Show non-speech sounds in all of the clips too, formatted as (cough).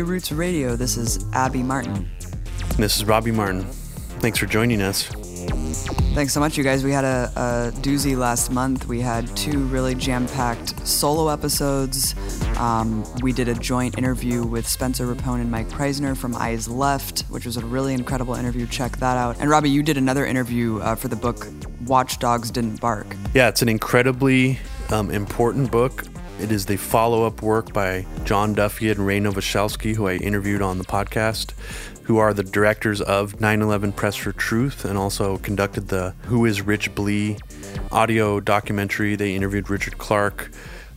Roots Radio. This is Abby Martin. This is Robbie Martin. Thanks for joining us. Thanks so much, you guys. We had a, a doozy last month. We had two really jam packed solo episodes. Um, we did a joint interview with Spencer Rapone and Mike Prysner from Eyes Left, which was a really incredible interview. Check that out. And Robbie, you did another interview uh, for the book Watchdogs Didn't Bark. Yeah, it's an incredibly um, important book. It is the follow up work by John Duffy and Ray Nowosielski, who I interviewed on the podcast, who are the directors of 9 11 Press for Truth and also conducted the Who is Rich Blee audio documentary. They interviewed Richard Clark.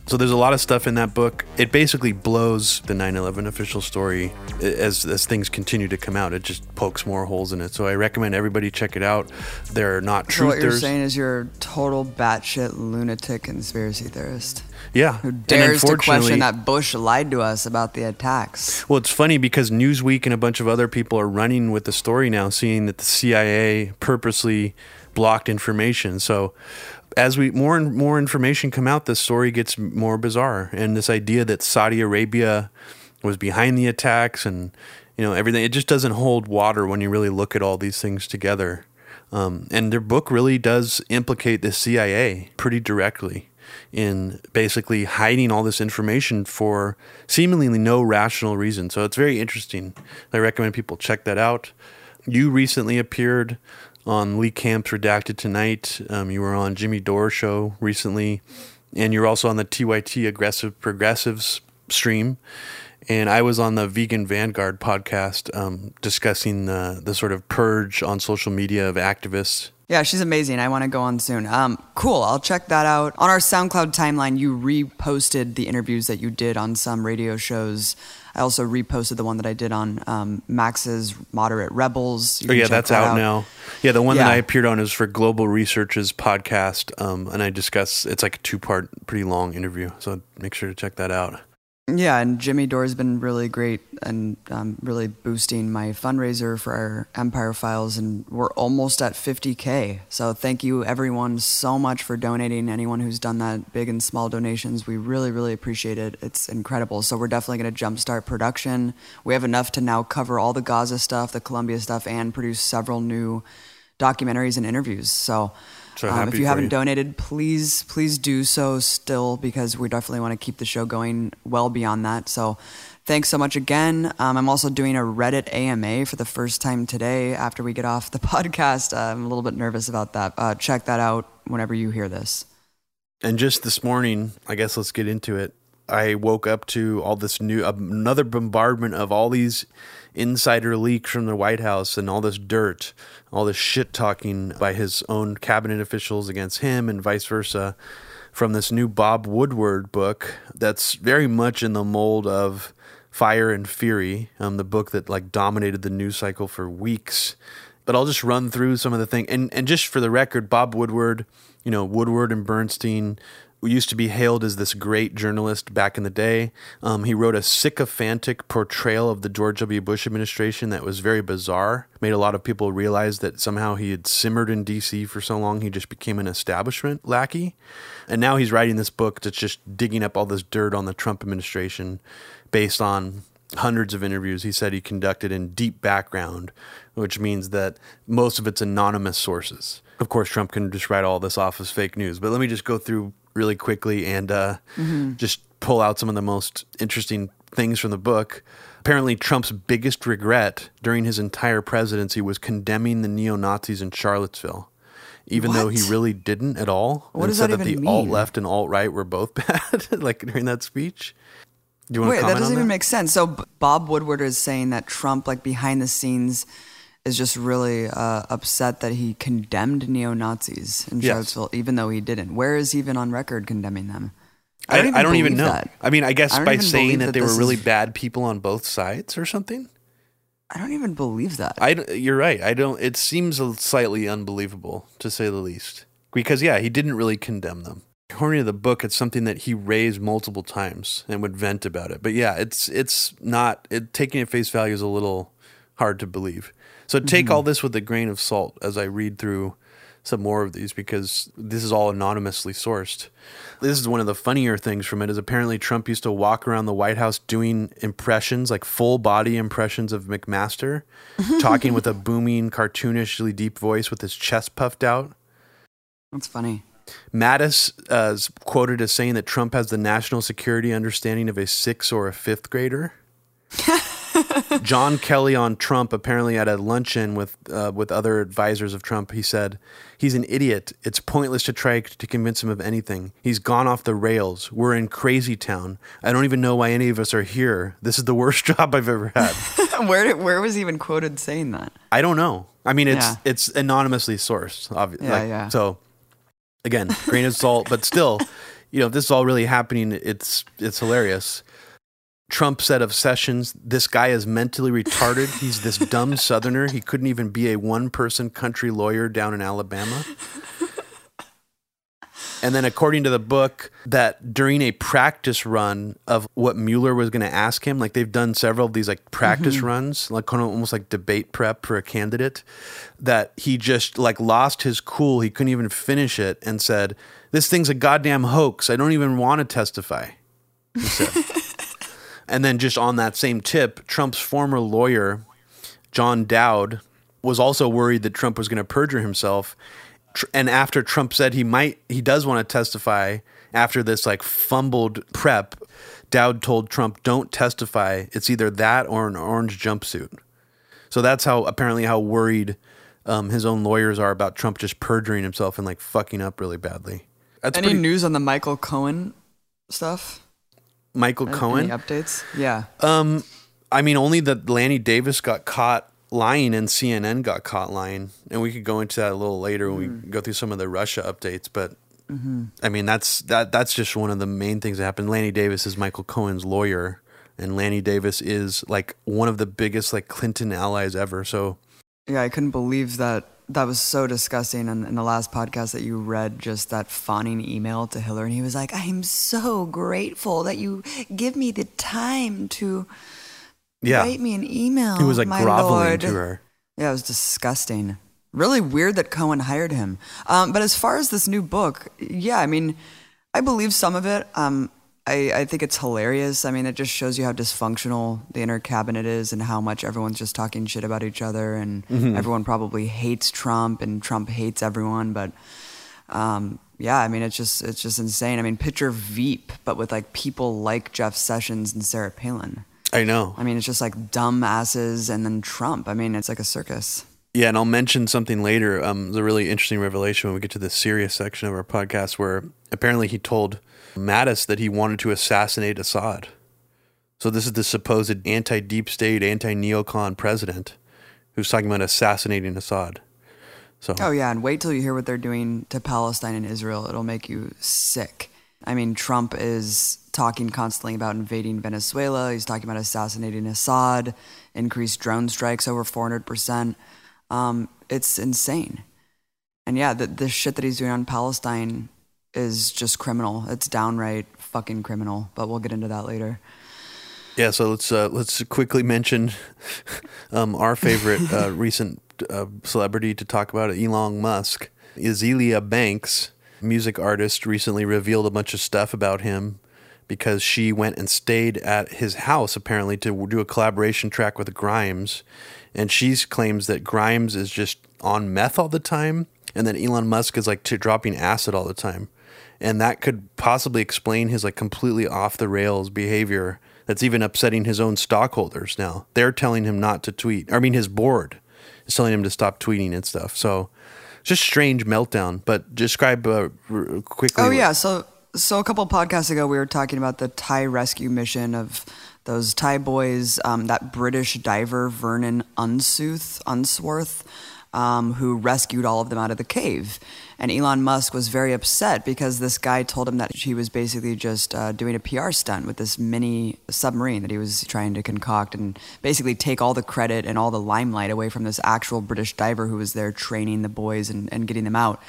So there's a lot of stuff in that book. It basically blows the 9/11 official story as as things continue to come out. It just pokes more holes in it. So I recommend everybody check it out. They're not truthers. So what you're saying is you're a total batshit lunatic conspiracy theorist. Yeah, who dares to question that Bush lied to us about the attacks? Well, it's funny because Newsweek and a bunch of other people are running with the story now, seeing that the CIA purposely blocked information. So as we more and more information come out, the story gets more bizarre, and this idea that Saudi Arabia was behind the attacks and you know everything it just doesn't hold water when you really look at all these things together. Um, and their book really does implicate the CIA pretty directly in basically hiding all this information for seemingly no rational reason. So it's very interesting. I recommend people check that out. You recently appeared on Lee Camp's Redacted Tonight. Um, you were on Jimmy Dore show recently, and you're also on the TYT Aggressive Progressives stream. And I was on the Vegan Vanguard podcast um, discussing the, the sort of purge on social media of activists yeah, she's amazing. I want to go on soon. Um, cool. I'll check that out. On our SoundCloud timeline, you reposted the interviews that you did on some radio shows. I also reposted the one that I did on um, Max's Moderate Rebels. You oh yeah, that's that out, out, now. Yeah, the one yeah. that I appeared on is for Global Research's podcast, um, and I discuss. It's like a two-part, pretty long interview. So make sure to check that out. Yeah, and Jimmy Dore's been really great and um, really boosting my fundraiser for our Empire Files, and we're almost at 50K. So thank you, everyone, so much for donating. Anyone who's done that, big and small donations, we really, really appreciate it. It's incredible. So we're definitely going to jumpstart production. We have enough to now cover all the Gaza stuff, the Colombia stuff, and produce several new documentaries and interviews. So so um, if you haven't you. donated, please please do so still because we definitely want to keep the show going well beyond that. So thanks so much again. Um, I'm also doing a Reddit AMA for the first time today after we get off the (laughs) podcast. Uh, I'm a little bit nervous about that. Uh, check that out whenever you hear this. And just this morning, I guess let's get into it. I woke up to all this new another bombardment of all these insider leaks from the White House and all this dirt, all this shit talking by his own cabinet officials against him and vice versa from this new Bob Woodward book that's very much in the mold of Fire and Fury, um, the book that like dominated the news cycle for weeks. But I'll just run through some of the things. And and just for the record, Bob Woodward, you know, Woodward and Bernstein used to be hailed as this great journalist back in the day. Um, he wrote a sycophantic portrayal of the George W. Bush administration that was very bizarre. Made a lot of people realize that somehow he had simmered in D.C. for so long he just became an establishment lackey. And now he's writing this book that's just digging up all this dirt on the Trump administration based on hundreds of interviews he said he conducted in deep background, which means that most of it's anonymous sources. Of course, Trump can just write all this off as fake news, but let me just go through really quickly and uh, mm-hmm. just pull out some of the most interesting things from the book. Apparently, Trump's biggest regret during his entire presidency was condemning the neo Nazis in Charlottesville, even what? though he really didn't at all. What and does said that, that the alt left and alt right were both (laughs) bad, like during that speech. Do you want Wait, that doesn't even make sense. So Bob Woodward is saying that Trump, like behind the scenes, is just really uh, upset that he condemned neo Nazis in Charlottesville, yes. even though he didn't. Where is he even on record condemning them? I don't, I, even, I don't even, know. That. I mean, I guess I by saying that, that, they were really is... bad people on both sides or something. I don't even believe that. I, you're right. I don't. It seems slightly unbelievable to say the least. Because yeah, he didn't really condemn them. According to the book, it's something that he raised multiple times and would vent about it. But yeah, it's it's not. It, taking it face value is a little hard to believe. So take mm-hmm. all this with a grain of salt as I read through some more of these because this is all anonymously sourced. This is one of the funnier things from it is apparently Trump used to walk around the White House doing impressions, like full body impressions of McMaster, (laughs) talking with a booming, cartoonishly deep voice with his chest puffed out. That's funny. Mattis uh, is quoted as saying that Trump has the national security understanding of a sixth or a fifth grader. (laughs) John Kelly on Trump apparently at a luncheon with uh, with other advisors of Trump. He said he's an idiot. It's pointless to try to convince him of anything. He's gone off the rails. We're in crazy town. I don't even know why any of us are here. This is the worst (laughs) job I've ever had. (laughs) where did, where was he even quoted saying that? I don't know. I mean, it's Yeah. it's anonymously sourced. Obviously, Yeah, yeah. So again, grain of salt, but still, you know, if this is all really happening, it's it's hilarious. Trump said of Sessions, "This guy is mentally retarded. He's this dumb (laughs) Southerner. He couldn't even be a one-person country lawyer down in Alabama." And then, according to the book, that during a practice run of what Mueller was going to ask him, like they've done several of these like practice mm-hmm. runs, like kind of almost like debate prep for a candidate, that he just like lost his cool. He couldn't even finish it and said, "This thing's a goddamn hoax. I don't even want to testify." He said. (laughs) and then, just on that same tip, Trump's former lawyer, John Dowd, was also worried that Trump was going to perjure himself. And after Trump said he might, he does want to testify after this like fumbled prep, Dowd told Trump, "Don't testify. It's either that or an orange jumpsuit." So that's how apparently how worried um, his own lawyers are about Trump just perjuring himself and like fucking up really badly. That's Any pretty. news on the Michael Cohen stuff? Michael Cohen. Any updates? Yeah. Um, I mean, only that Lanny Davis got caught lying and CNN got caught lying, and we could go into that a little later when we go through some of the Russia updates. But I mean, that's that that's just one of the main things that happened. Lanny Davis is Michael Cohen's lawyer, and Lanny Davis is like one of the biggest like Clinton allies ever. So Yeah, I couldn't believe that. That was so disgusting. And in the last podcast that you read, just that fawning email to Hillary, and he was like, "I'm so grateful that you give me the time to yeah, write me an email." he was like my groveling lord." to her. Yeah, it was disgusting. Really weird that Cohen hired him. Um, but as far as this new book, yeah, I mean, I believe some of it. Um, I, I think it's hilarious. I mean, it just shows you how dysfunctional the inner cabinet is and how much everyone's just talking shit about each other. And everyone probably hates Trump and Trump hates everyone. But um, yeah, I mean, it's just it's just insane. I mean, picture Veep, but with like people like Jeff Sessions and Sarah Palin. I know. I mean, it's just like dumb asses and then Trump. I mean, it's like a circus. Yeah, and I'll mention something later. Um, a really interesting revelation when we get to the serious section of our podcast, where apparently he told Mattis that he wanted to assassinate Assad. So this is the supposed anti-deep state, anti-neocon president who's talking about assassinating Assad. So Oh yeah, and wait till you hear what they're doing to Palestine and Israel. It'll make you sick. I mean, Trump is talking constantly about invading Venezuela. He's talking about assassinating Assad, increased drone strikes over 400%. Um, it's insane. And yeah, the, the shit that he's doing on Palestine is just criminal. It's downright fucking criminal, but we'll get into that later. yeah, so let's uh, let's quickly mention (laughs) um, our favorite uh, (laughs) recent uh, celebrity to talk about, Elon Musk. Azealia Banks, music artist, recently revealed a bunch of stuff about him because she went and stayed at his house apparently to do a collaboration track with Grimes, and she claims that Grimes is just on meth all the time, and that Elon Musk is like dropping acid all the time, and that could possibly explain his like completely off the rails behavior. That's even upsetting his own stockholders now. They're telling him not to tweet. I mean, his board is telling him to stop tweeting and stuff. So, it's just strange meltdown. But describe uh, r- quickly. Oh what- yeah, so so a couple podcasts ago we were talking about the Thai rescue mission of those Thai boys, um, that British diver Vernon Unsworth, Unsworth, um, who rescued all of them out of the cave. And Elon Musk was very upset because this guy told him that he was basically just uh, doing a PR stunt with this mini submarine that he was trying to concoct and basically take all the credit and all the limelight away from this actual British diver who was there training the boys and, and getting them out.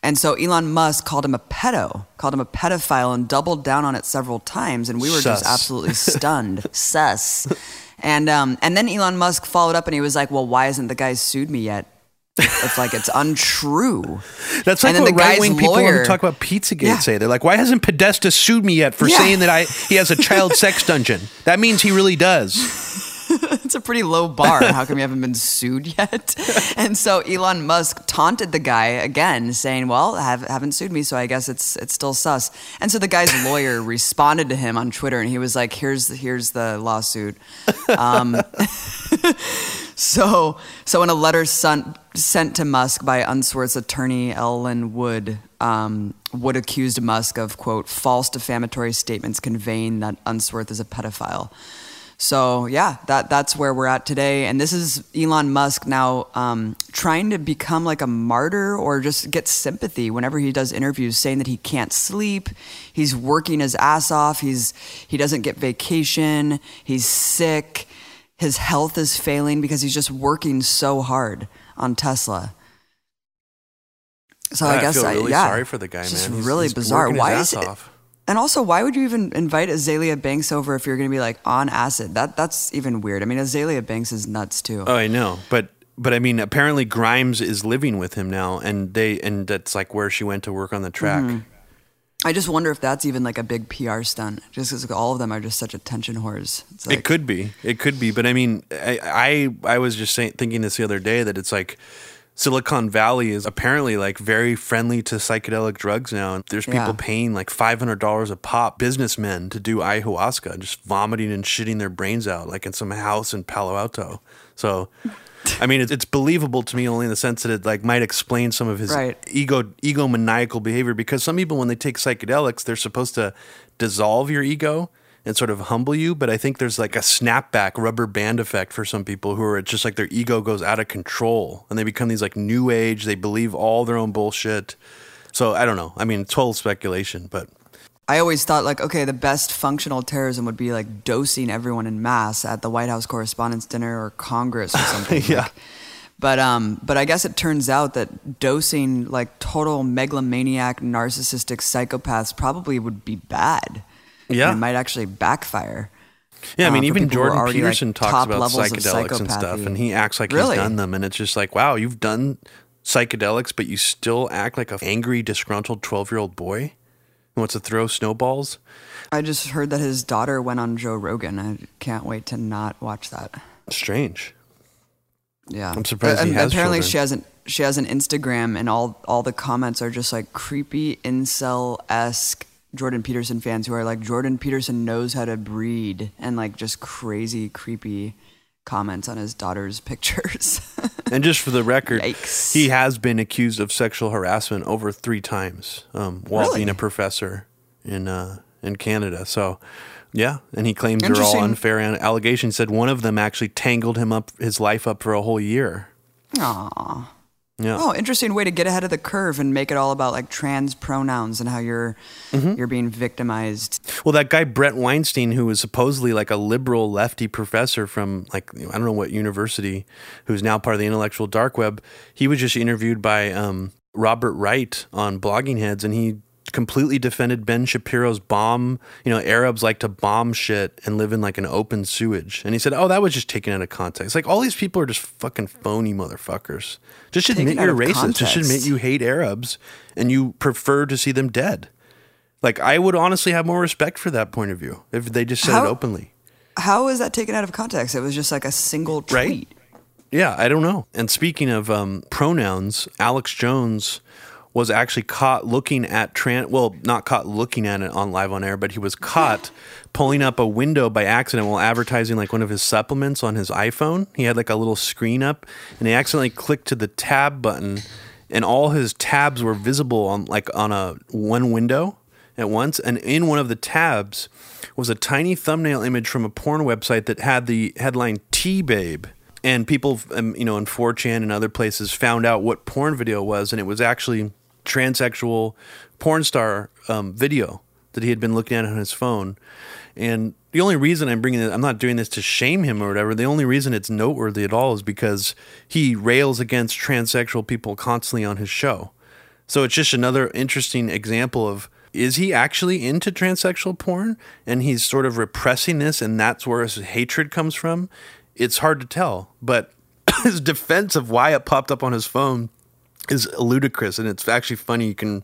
And so Elon Musk called him a pedo, called him a pedophile, and doubled down on it several times. And we were just absolutely (laughs) stunned. Sus. And um, and then Elon Musk followed up and he was like, "Well, why hasn't the guy sued me yet?" It's like it's untrue. That's like And what the right wing people lawyer- to talk about Pizzagate Yeah. say. They're like, why hasn't Podesta sued me yet for Yeah. saying that I he has a child (laughs) sex dungeon? That means he really does. (laughs) It's a pretty low bar. How come you haven't been sued yet? (laughs) And so Elon Musk taunted the guy again, saying, "Well, have, haven't sued me, so I guess it's it's still sus." And so the guy's lawyer responded to him on Twitter, and he was like, "Here's the, here's the lawsuit." Um, so so in a letter sent sent to Musk by Unsworth's attorney Ellen Wood, um, Wood accused Musk of quote false defamatory statements conveying that Unsworth is a pedophile. So yeah, that that's where we're at today, and this is Elon Musk now um, trying to become like a martyr or just get sympathy whenever he does interviews, saying that he can't sleep, he's working his ass off, he's he doesn't get vacation, he's sick, his health is failing because he's just working so hard on Tesla. So I, I guess feel I, really yeah, sorry for the guy, man. just He's- really he's bizarre. Why is it? off. And also, why would you even invite Azealia Banks over if you're going to be like on acid? That that's even weird. I mean, Azealia Banks is nuts too. Oh, I know, but but I mean, apparently Grimes is living with him now, and they and that's like where she went to work on the track. Mm-hmm. I just wonder if that's even like a big PR stunt, just because all of them are just such attention whores. Like, it could be, it could be, but I mean, I I, I was just saying, thinking this the other day that it's like. Silicon Valley is apparently like very friendly to psychedelic drugs now. And there's people Yeah. paying like $500 a pop, businessmen, to do ayahuasca, just vomiting and shitting their brains out, like in some house in Palo Alto. So, I mean, it's, it's believable to me only in the sense that it like might explain some of his Right. ego egomaniacal behavior. Because some people, when they take psychedelics, they're supposed to dissolve your ego and sort of humble you. But I think there's like a snapback rubber band effect for some people who are just like their ego goes out of control and they become these like new age. They believe all their own bullshit. So I don't know. I mean, total speculation, but I always thought like, okay, the best functional terrorism would be like dosing everyone in mass at the White House Correspondents' Dinner or Congress or (laughs) something. Yeah. Like, but um, but I guess it turns out that dosing like total megalomaniac, narcissistic psychopaths probably would be bad. Yeah. And it might actually backfire. Yeah, I mean, for even people who are Jordan already, like, Peterson talks about psychedelics and stuff, and he acts like Really? he's done them, and it's just like, wow, you've done psychedelics, but you still act like a angry, disgruntled twelve-year-old boy wants to throw snowballs. I just heard that his daughter went on Joe Rogan. I can't wait to not watch that. Strange. Yeah, I'm surprised But, he um, apparently children. she hasn't. She has an Instagram, and all all the comments are just like creepy incel esque Jordan Peterson fans who are like Jordan Peterson knows how to breed, and like just crazy creepy comments on his daughter's (laughs) pictures. And just for the record, Yikes. he has been accused of sexual harassment over three times um, while Really? being a professor in uh, in Canada. So, yeah, and he claims they're all unfair allegations. Said one of them actually tangled him up his life up for a whole year. Aww. Yeah. Oh, interesting way to get ahead of the curve and make it all about like trans pronouns and how you're Mm-hmm. you're being victimized. Well, that guy Bret Weinstein, who was supposedly like a liberal lefty professor from like I don't know what university, who's now part of the intellectual dark web, he was just interviewed by um, Robert Wright on Blogging Heads, and he completely defended Ben Shapiro's bomb. You know, Arabs like to bomb shit and live in like an open sewage, and he said, "Oh, that was just taken out of context. Like all these people are just fucking phony motherfuckers. Just admit Taken out you're racist. Just admit you hate Arabs and you prefer to see them dead." Like I would honestly have more respect for that point of view if they just said How- it openly. How is that taken out of context? It was just like a single tweet. Right. Yeah, I don't know. And speaking of um, pronouns, Alex Jones was actually caught looking at trans. Well, not caught looking at it on live on air, but he was caught (laughs) pulling up a window by accident while advertising like one of his supplements on his iPhone. He had like a little screen up, and he accidentally clicked to the tab button, and all his tabs were visible on like on a one window at once. And in one of the tabs was a tiny thumbnail image from a porn website that had the headline "T Babe." And people, um, you know, in 4chan and other places found out what porn video was, and it was actually transsexual porn star um, video that he had been looking at on his phone. And the only reason I'm bringing it, I'm not doing this to shame him or whatever. The only reason it's noteworthy at all is because he rails against transsexual people constantly on his show. So it's just another interesting example of is he actually into transsexual porn and he's sort of repressing this and that's where his hatred comes from? It's hard to tell, but (coughs) his defense of why it popped up on his phone is ludicrous, and it's actually funny. You can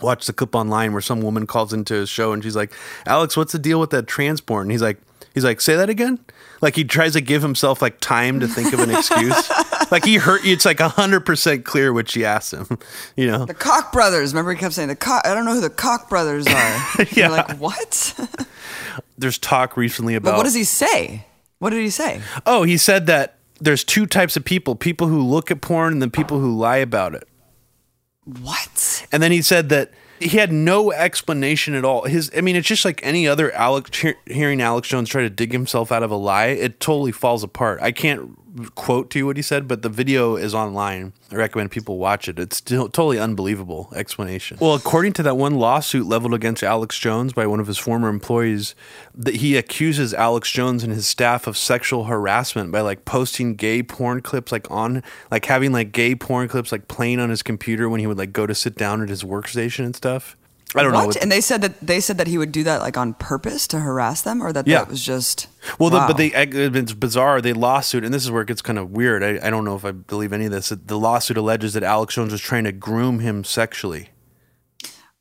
watch the clip online where some woman calls into his show and she's like, "Alex, what's the deal with that transport?" And he's like, "He's like, say that again." Like he tries to give himself like time to think of an excuse. (laughs) like he hurt you. It's like hundred percent clear what she asked him. (laughs) You know, The Koch brothers. Remember, he kept saying the Koch. I don't know who the Koch brothers are. (laughs) Yeah. You're like what? there's talk recently about. but what does he say? What did he say? Oh, he said that there's two types of people: people who look at porn and then people who lie about it. What? And then he said that he had no explanation at all. His, I mean, it's just like any other Alex hearing Alex Jones try to dig himself out of a lie. It totally falls apart. I can't quote to you what he said, but the video is online. I recommend people watch it. It's still totally unbelievable explanation. Well, according to that one lawsuit leveled against Alex Jones by one of his former employees, that he accuses Alex Jones and his staff of sexual harassment by like posting gay porn clips like on like having like gay porn clips like playing on his computer when he would like go to sit down at his workstation and stuff. I don't know. What? what- and they said that they said that he would do that like on purpose to harass them, or that Yeah. that was just. Well, the, but they it's bizarre. They lawsuit, and this is where it gets kind of weird. I, I don't know if I believe any of this. The lawsuit alleges that Alex Jones was trying to groom him sexually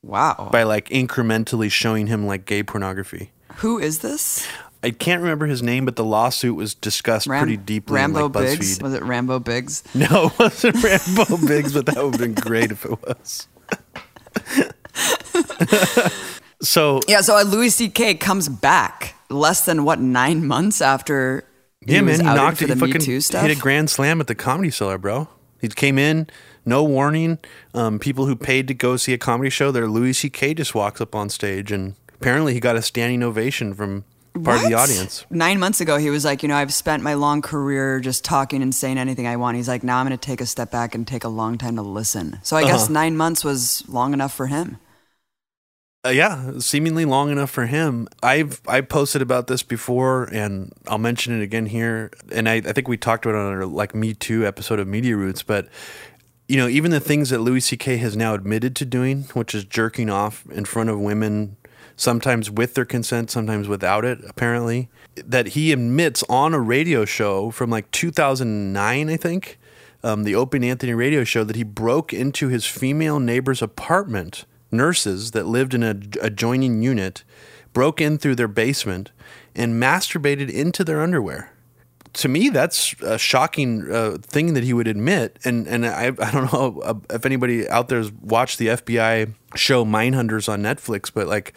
wow. by like incrementally showing him like gay pornography. Who is this? I can't remember his name, but the lawsuit was discussed Ram- pretty deeply Rambo in like Biggs. Was it Rambo Biggs? No, it wasn't Rambo Biggs, but that would have been great if it was. (laughs) (laughs) so Yeah. So Louis C.K. comes back less than what nine months after he yeah, man, he knocked it. the He fucking hit a grand slam at the comedy cellar, bro. He came in, no warning. Um, people who paid to go see a comedy show, their Louis C.K. just walks up on stage, and apparently he got a standing ovation from part of the audience. Nine months ago, he was like, you know, I've spent my long career just talking and saying anything I want. He's like, now I'm going to take a step back and take a long time to listen. So I guess Uh-huh. nine months was long enough for him. Uh, yeah, seemingly long enough for him. I've I posted about this before, and I'll mention it again here. And I, I think we talked about it on our like Me Too episode of Media Roots. But you know, even the things that Louis C.K. has now admitted to doing, which is jerking off in front of women, sometimes with their consent, sometimes without it. Apparently, that he admits on a radio show from like 2009, I think, um, the Opie and Anthony radio show, that he broke into his female neighbor's apartment nurses that lived in a adjoining unit broke in through their basement and masturbated into their underwear. To me, that's a shocking uh, thing that he would admit. And and I, I don't know (laughs) if anybody out there has watched the FBI show Mindhunters on Netflix, but like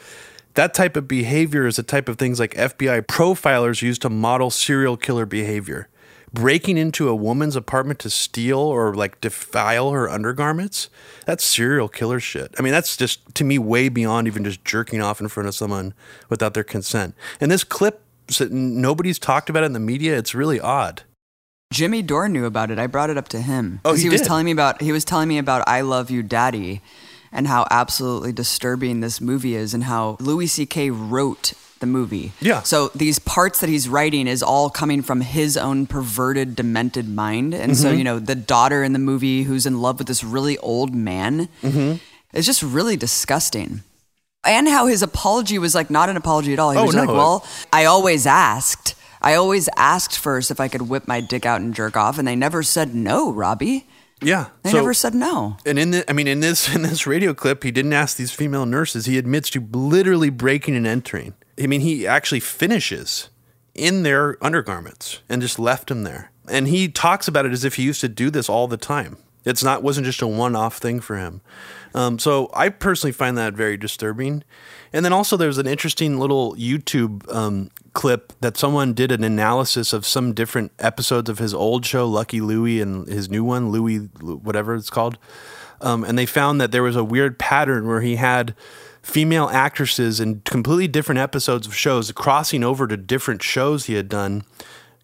that type of behavior is the type of things like FBI profilers use to model serial killer behavior. Breaking into a woman's apartment to steal or like defile her undergarments, that's serial killer shit. I mean, that's just to me way beyond even just jerking off in front of someone without their consent. And this clip, nobody's talked about it in the media. It's really odd. Jimmy Dore knew about it. I brought it up to him. Oh, 'Cause he was telling me about he was telling me about I Love You Daddy and how absolutely disturbing this movie is and how Louis CK wrote the movie. Yeah. So these parts that he's writing is all coming from his own perverted, demented mind. And Mm-hmm. so, you know, the daughter in the movie who's in love with this really old man Mm-hmm. is just really disgusting. And how his apology was like not an apology at all. He Oh, was like, well, I always asked. I always asked first if I could whip my dick out and jerk off, and they never said no, Robbie. Yeah. They So- never said no. And in the, I mean, in this (laughs) in this radio clip, he didn't ask these female nurses. He admits to literally breaking and entering. I mean, he actually finishes in their undergarments and just left them there. And he talks about it as if he used to do this all the time. It's not wasn't just a one off thing for him. Um, so I personally find that very disturbing. And then also there's an interesting little YouTube um, clip that someone did an analysis of some different episodes of his old show, Lucky Louie, and his new one, Louie, whatever it's called. Um, and they found that there was a weird pattern where he had female actresses in completely different episodes of shows crossing over to different shows he had done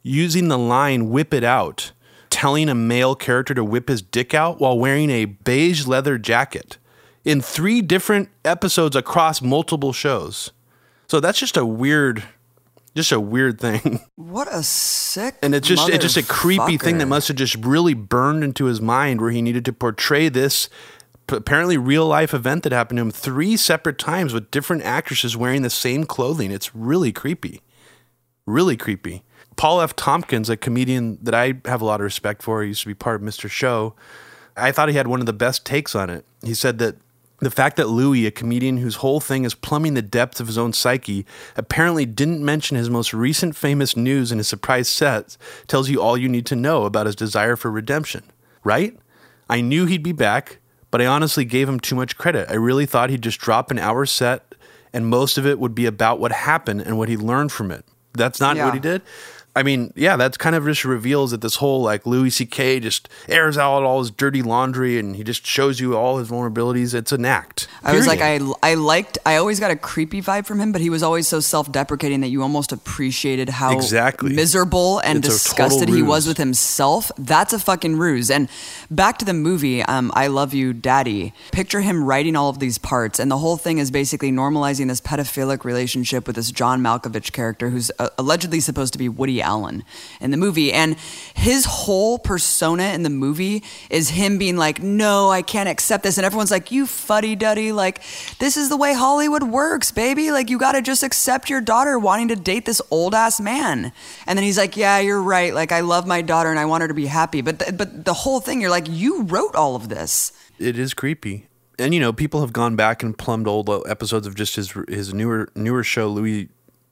using the line whip it out telling a male character to whip his dick out while wearing a beige leather jacket in three different episodes across multiple shows. So that's just a weird just a weird thing. (laughs) What a sick and it's just it's just a creepy thing that must have just really burned into his mind where he needed to portray this apparently real life event that happened to him three separate times with different actresses wearing the same clothing it's really creepy Really creepy. Paul F. Tompkins, a comedian that I have a lot of respect for, he used to be part of Mr. Show. I thought he had one of the best takes on it. He said that the fact that Louis, a comedian whose whole thing is plumbing the depths of his own psyche, apparently didn't mention his most recent famous news in his surprise set tells you all you need to know about his desire for redemption. Right? I knew he'd be back, but I honestly gave him too much credit. I really thought he'd just drop an hour set and most of it would be about what happened and what he learned from it. That's not Yeah. what he did. I mean, yeah, that's kind of just reveals that this whole like Louis C.K. just airs out all his dirty laundry and he just shows you all his vulnerabilities. It's an act. I was like. I, I liked, I always got a creepy vibe from him, but he was always so self deprecating that you almost appreciated how Exactly. miserable and It's disgusted he was with himself. That's a fucking ruse. And back to the movie, um, I Love You, Daddy. Picture him writing all of these parts, and the whole thing is basically normalizing this pedophilic relationship with this John Malkovich character who's uh, allegedly supposed to be Woody Allen in the movie. And his whole persona in the movie is him being like, no, I can't accept this. And everyone's like, you fuddy duddy. Like, this is the way Hollywood works, baby. Like, you got to just accept your daughter wanting to date this old ass man. And then he's like, yeah, you're right. Like, I love my daughter and I want her to be happy. But, th- but the whole thing, you're like, you wrote all of this. it is creepy. And you know, people have gone back and plumbed old uh, episodes of just his his newer newer show Louie.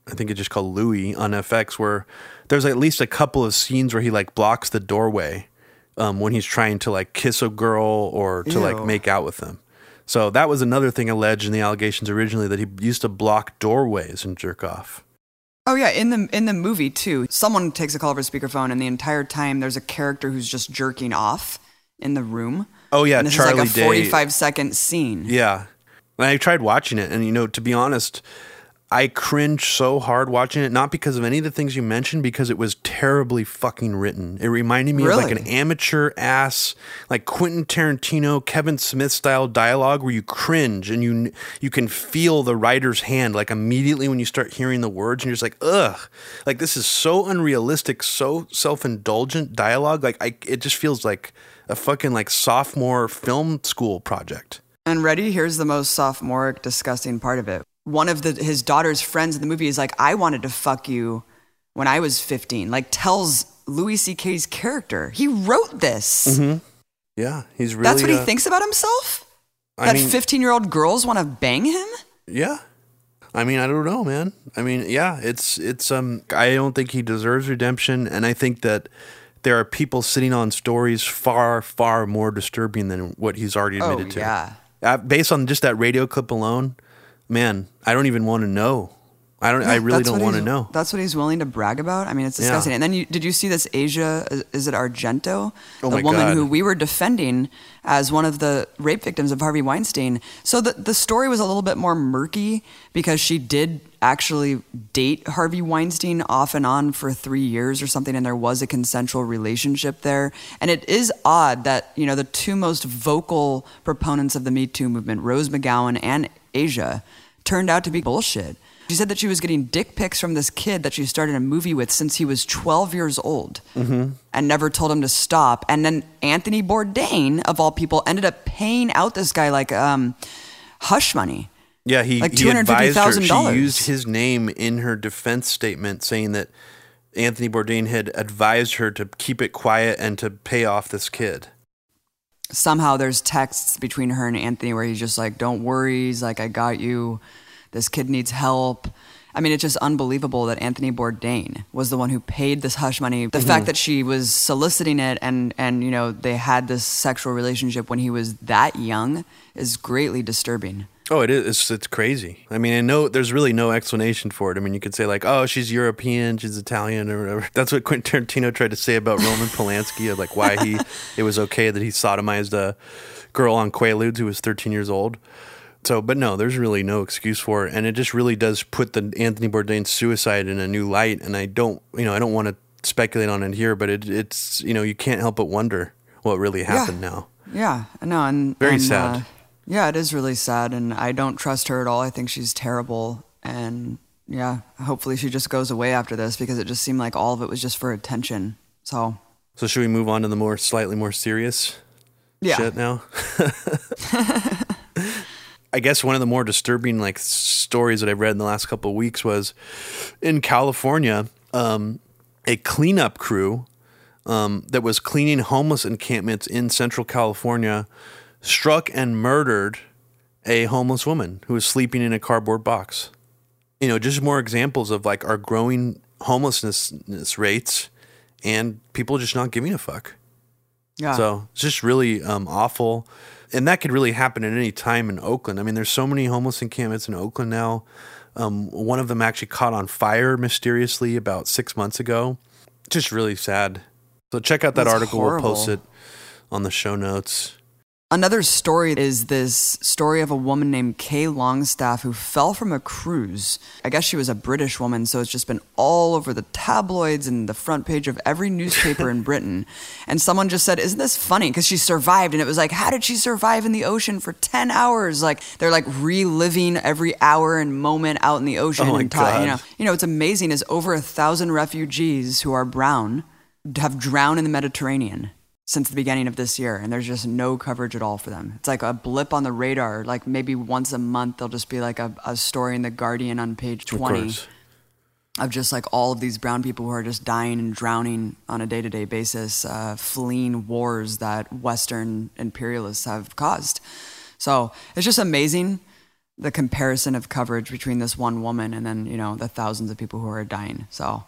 I think it's just called Louie on FX, where there's at least a couple of scenes where he like blocks the doorway um, when he's trying to like kiss a girl or to like make out with them. So that was another thing alleged in the allegations originally that he used to block doorways and jerk off. Oh yeah, in the in the movie too. Someone takes a call over speakerphone, and the entire time there's a character who's just jerking off in the room. Oh yeah, and this Charlie is like a Day. 45 second scene. Yeah. And I tried watching it, and you know, to be honest, I cringed so hard watching it, not because of any of the things you mentioned, because it was terribly fucking written. It reminded me of like an amateur ass, like Quentin Tarantino, Kevin Smith style dialogue where you cringe and you you can feel the writer's hand like immediately when you start hearing the words, and you're just like, ugh, like this is so unrealistic, so self indulgent dialogue. Like I, it just feels like a fucking like sophomore film school project. And ready, here's the most sophomoric, disgusting part of it. One of the his daughter's friends in the movie is like, I wanted to fuck you when I was 15. Like tells Louis C.K.'s character. He wrote this. Yeah, he's really. That's what he uh, thinks about himself? I that 15 year old girls want to bang him? Yeah. I mean, I don't know, man. I mean, yeah, it's it's um I don't think he deserves redemption and I think that there are people sitting on stories far far more disturbing than what he's already Oh, admitted to. yeah. Uh, based on just that radio clip alone, man, I don't even want to know. I don't I really don't want to know. That's what he's willing to brag about. I mean, it's Yeah. disgusting. And then you, did you see this Asia? is- Is it Argento? Oh the woman God. who we were defending as one of the rape victims of Harvey Weinstein. So the the story was a little bit more murky because she did actually date Harvey Weinstein off and on for three years or something, and there was a consensual relationship there. And it is odd that you know the two most vocal proponents of the Me Too movement, Rose McGowan and Asia, turned out to be bullshit. She said that she was getting dick pics from this kid that she started a movie with since he was 12 years old and never told him to stop. And then Anthony Bourdain, of all people, ended up paying out this guy like um, hush money. Yeah, he, Like he advised her. She used his name in her defense statement, saying that Anthony Bourdain had advised her to keep it quiet and to pay off this kid. Somehow there's texts between her and Anthony where he's just like, don't worry. He's like, I got you. This kid needs help. I mean, it's just unbelievable that Anthony Bourdain was the one who paid this hush money. The mm-hmm. fact that she was soliciting it and, and, you know, they had this sexual relationship when he was that young is greatly disturbing. Oh, it is. It's, it's crazy. I mean, I know there's really no explanation for it. I mean, you could say like, "Oh, she's European, she's Italian, or whatever." (laughs) That's what Quentin Tarantino tried to say about Roman Polanski, of like why he (laughs) it was okay that he sodomized a girl on Quaaludes who was 13 years old. So, but no, there's really no excuse for it, and it just really does put the Anthony Bourdain suicide in a new light. And I don't, you know, I don't want to speculate on it here, but it, it's, you know, you can't help but wonder what really happened now. Yeah, no, and Very and, sad. Uh, yeah, it is really sad, and I don't trust her at all. I think she's terrible, and yeah, hopefully she just goes away after this because it just seemed like all of it was just for attention. So So, should we move on to the more slightly more serious yeah, shit now. (laughs) I guess one of the more disturbing like stories that I've read in the last couple of weeks was in California. um, a cleanup crew um, that was cleaning homeless encampments in Central California struck and murdered a homeless woman who was sleeping in a cardboard box. You know, just more examples of like our growing homelessness rates and people just not giving a fuck. Yeah. So it's just really um, awful. And that could really happen at any time in Oakland. I mean, there's so many homeless encampments in Oakland now. Um, one of them actually caught on fire mysteriously about six months ago. Just really sad. So check out that That's article. horrible. We'll post it on the show notes. Another story is this story of a woman named Kay Longstaff who fell from a cruise. I guess she was a British woman, so it's just been all over the tabloids and the front page of every newspaper in (laughs) Britain. And someone just said, Isn't this funny? Because she survived. And it was like, How did she survive in the ocean for 10 hours? Like, they're like reliving every hour and moment out in the ocean. Oh my and ta- you God. know, you know, what's amazing is over a thousand refugees who are brown have drowned in the Mediterranean since the beginning of this year, and there's just no coverage at all for them. It's like a blip on the radar. Like maybe once a month, there'll just be like a, a story in the Guardian on page 20 course. of just like all of these brown people who are just dying and drowning on a day to day basis, uh, fleeing wars that Western imperialists have caused. So it's just amazing the comparison of coverage between this one woman and then, you know, the thousands of people who are dying. So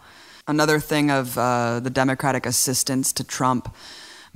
another thing of uh, the Democratic assistance to Trump.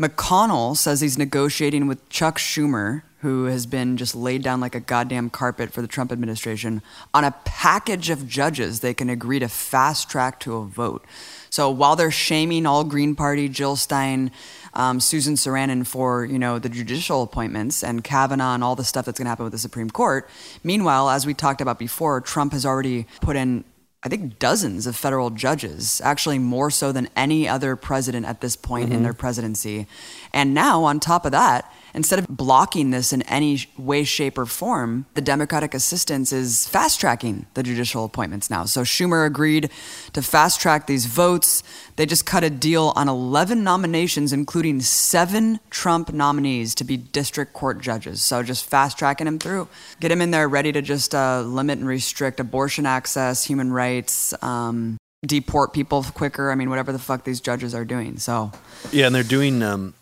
McConnell says he's negotiating with Chuck Schumer, who has been just laid down like a goddamn carpet for the Trump administration, on a package of judges they can agree to fast track to a vote. So while they're shaming all Green Party, Jill Stein, um, Susan Sarandon for you know the judicial appointments and Kavanaugh and all the stuff that's going to happen with the Supreme Court, meanwhile, as we talked about before, Trump has already put in I think dozens of federal judges, actually more so than any other president at this point in mm-hmm. their presidency. And now, on top of that, instead of blocking this in any way, shape, or form, the Democratic assistance is fast tracking the judicial appointments now. So Schumer agreed to fast track these votes. They just cut a deal on 11 nominations, including seven Trump nominees to be district court judges. So just fast tracking them through. Get them in there ready to just uh, limit and restrict abortion access, human rights, um, deport people quicker. I mean, whatever the fuck these judges are doing. So Yeah, and they're doing um,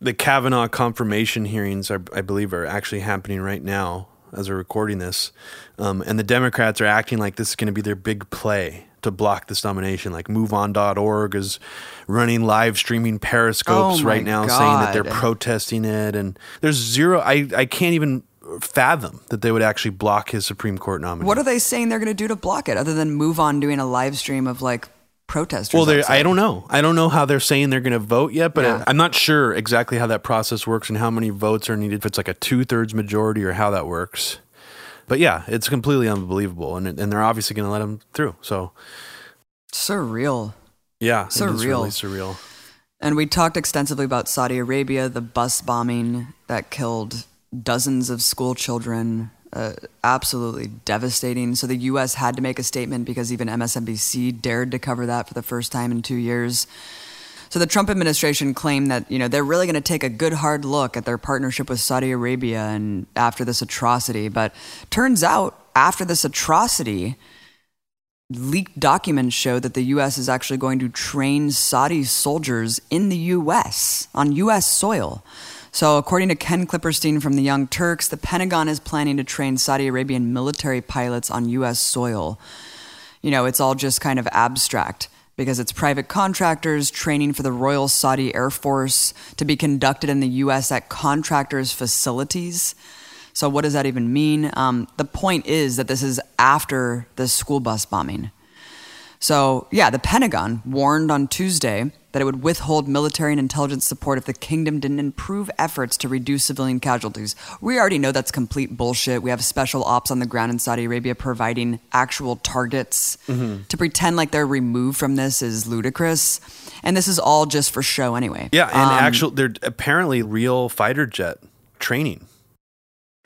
the Kavanaugh confirmation hearings. Are, I believe are actually happening right now as we're recording this, um, and the Democrats are acting like this is going to be their big play to block this nomination. Like MoveOn.org is running live streaming periscopes Oh right now, saying that they're protesting it, and there's zero. I I can't even fathom that they would actually block his Supreme Court nominee. what are they saying they're going to do to block it other than move on doing a live stream of like protesters? Well, I don't know. I don't know how they're saying they're going to vote yet, but Yeah. I'm not sure exactly how that process works and how many votes are needed. If it's like a two thirds majority or how that works. But yeah, it's completely unbelievable, and and they're obviously going to let them through. So Surreal. yeah, Surreal. really surreal. And we talked extensively about Saudi Arabia, the bus bombing that killed dozens of school children. Uh, absolutely devastating. So the U.S. had to make a statement because even MSNBC dared to cover that for the first time in two years. So the Trump administration claimed that you know they're really going to take a good hard look at their partnership with Saudi Arabia and after this atrocity. But turns out after this atrocity, leaked documents show that the U.S. is actually going to train Saudi soldiers in the U.S. on U.S. soil. So, according to Ken Klippenstein from the Young Turks, the Pentagon is planning to train Saudi Arabian military pilots on U.S. soil. You know, it's all just kind of abstract because it's private contractors training for the Royal Saudi Air Force to be conducted in the U.S. at contractors' facilities. So, what does that even mean? Um, the point is that this is after the school bus bombing. So, yeah, the Pentagon warned on Tuesday that it would withhold military and intelligence support if the kingdom didn't improve efforts to reduce civilian casualties. We already know that's complete bullshit. We have special ops on the ground in Saudi Arabia providing actual targets. To pretend like they're removed from this is ludicrous. And this is all just for show anyway. Yeah, and Um, actual, they're apparently real fighter jet training.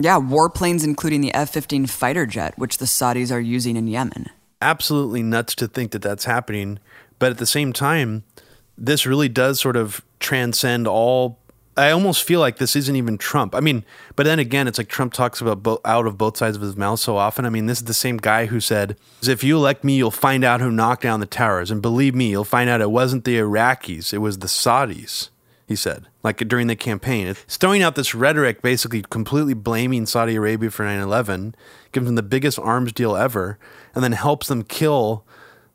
Yeah, warplanes, including the F 15 fighter jet, which the Saudis are using in Yemen. absolutely nuts to think that that's happening. But at the same time, this really does sort of transcend all I almost feel like this isn't even Trump. I mean, but then again, it's like Trump talks about bo- out of both sides of his mouth so often. I mean, this is the same guy who said, "If you elect me, you'll find out who knocked down the towers, and believe me, you'll find out it wasn't the Iraqis, it was the Saudis." He said, like during the campaign, it's throwing out this rhetoric, basically completely blaming Saudi Arabia for 9/11, gives them the biggest arms deal ever, and then helps them kill,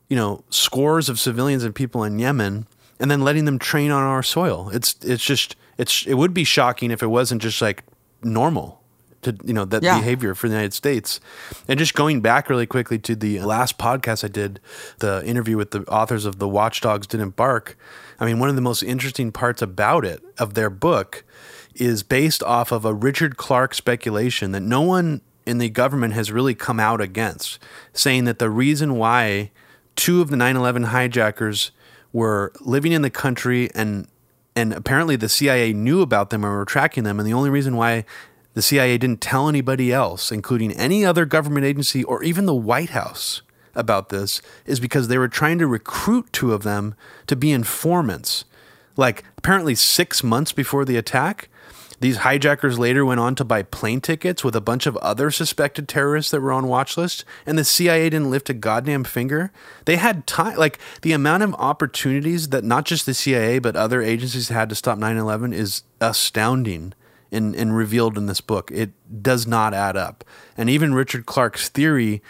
you know, scores of civilians and people in Yemen, and then letting them train on our soil. It's it's just it's it would be shocking if it wasn't just like normal to you know that Yeah. behavior for the United States. And just going back really quickly to the last podcast I did, the interview with the authors of The Watchdogs Didn't Bark. I mean, one of the most interesting parts about it of their book is based off of a Richard Clarke speculation that no one in the government has really come out against, saying that the reason why two of the 9/11 hijackers were living in the country and and apparently the CIA knew about them and were tracking them. And the only reason why the CIA didn't tell anybody else including any other government agency or even the White House about this is because they were trying to recruit two of them to be informants. Like apparently 6 months before the attack these hijackers later went on to buy plane tickets with a bunch of other suspected terrorists that were on watch lists, and the CIA didn't lift a goddamn finger. They had time, like the amount of opportunities that not just the CIA but other agencies had to stop 9 11 is astounding and, and revealed in this book. It does not add up. And even Richard Clarke's theory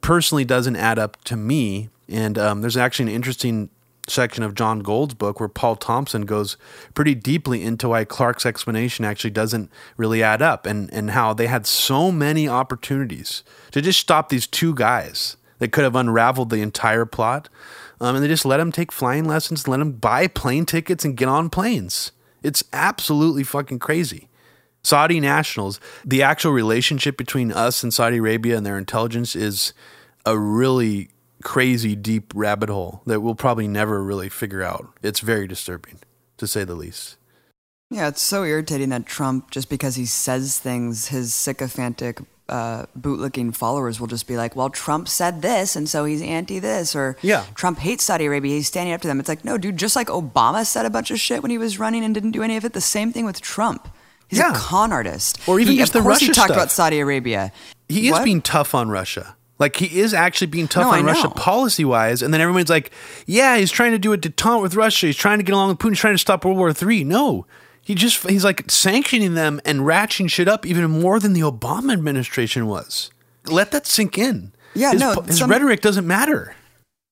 personally doesn't add up to me. And um, there's actually an interesting section of John Gold's book where Paul Thompson goes pretty deeply into why Clarke's explanation actually doesn't really add up and, and how they had so many opportunities to just stop these two guys that could have unraveled the entire plot. Um, and they just let them take flying lessons, let them buy plane tickets and get on planes. It's absolutely fucking crazy. Saudi nationals, the actual relationship between us and Saudi Arabia and their intelligence is a really crazy deep rabbit hole that we'll probably never really figure out. It's very disturbing, to say the least. Yeah, it's so irritating that Trump, just because he says things, his sycophantic, uh, bootlicking followers will just be like, well, Trump said this, and so he's anti this. Or Yeah. Trump hates Saudi Arabia, he's standing up to them. It's like, no, dude, just like Obama said a bunch of shit when he was running and didn't do any of it, the same thing with Trump. He's Yeah. a con artist. Or even he, just the course he talked stuff. about Saudi Arabia. He is What? being tough on Russia. Like he is actually being tough No, I on Russia know. policy wise, and then everyone's like, "Yeah, he's trying to do a detente with Russia. He's trying to get along with Putin. He's trying to stop World War Three. No, he just he's like sanctioning them and ratcheting shit up even more than the Obama administration was. Let that sink in. Yeah, his, no, his some- rhetoric doesn't matter.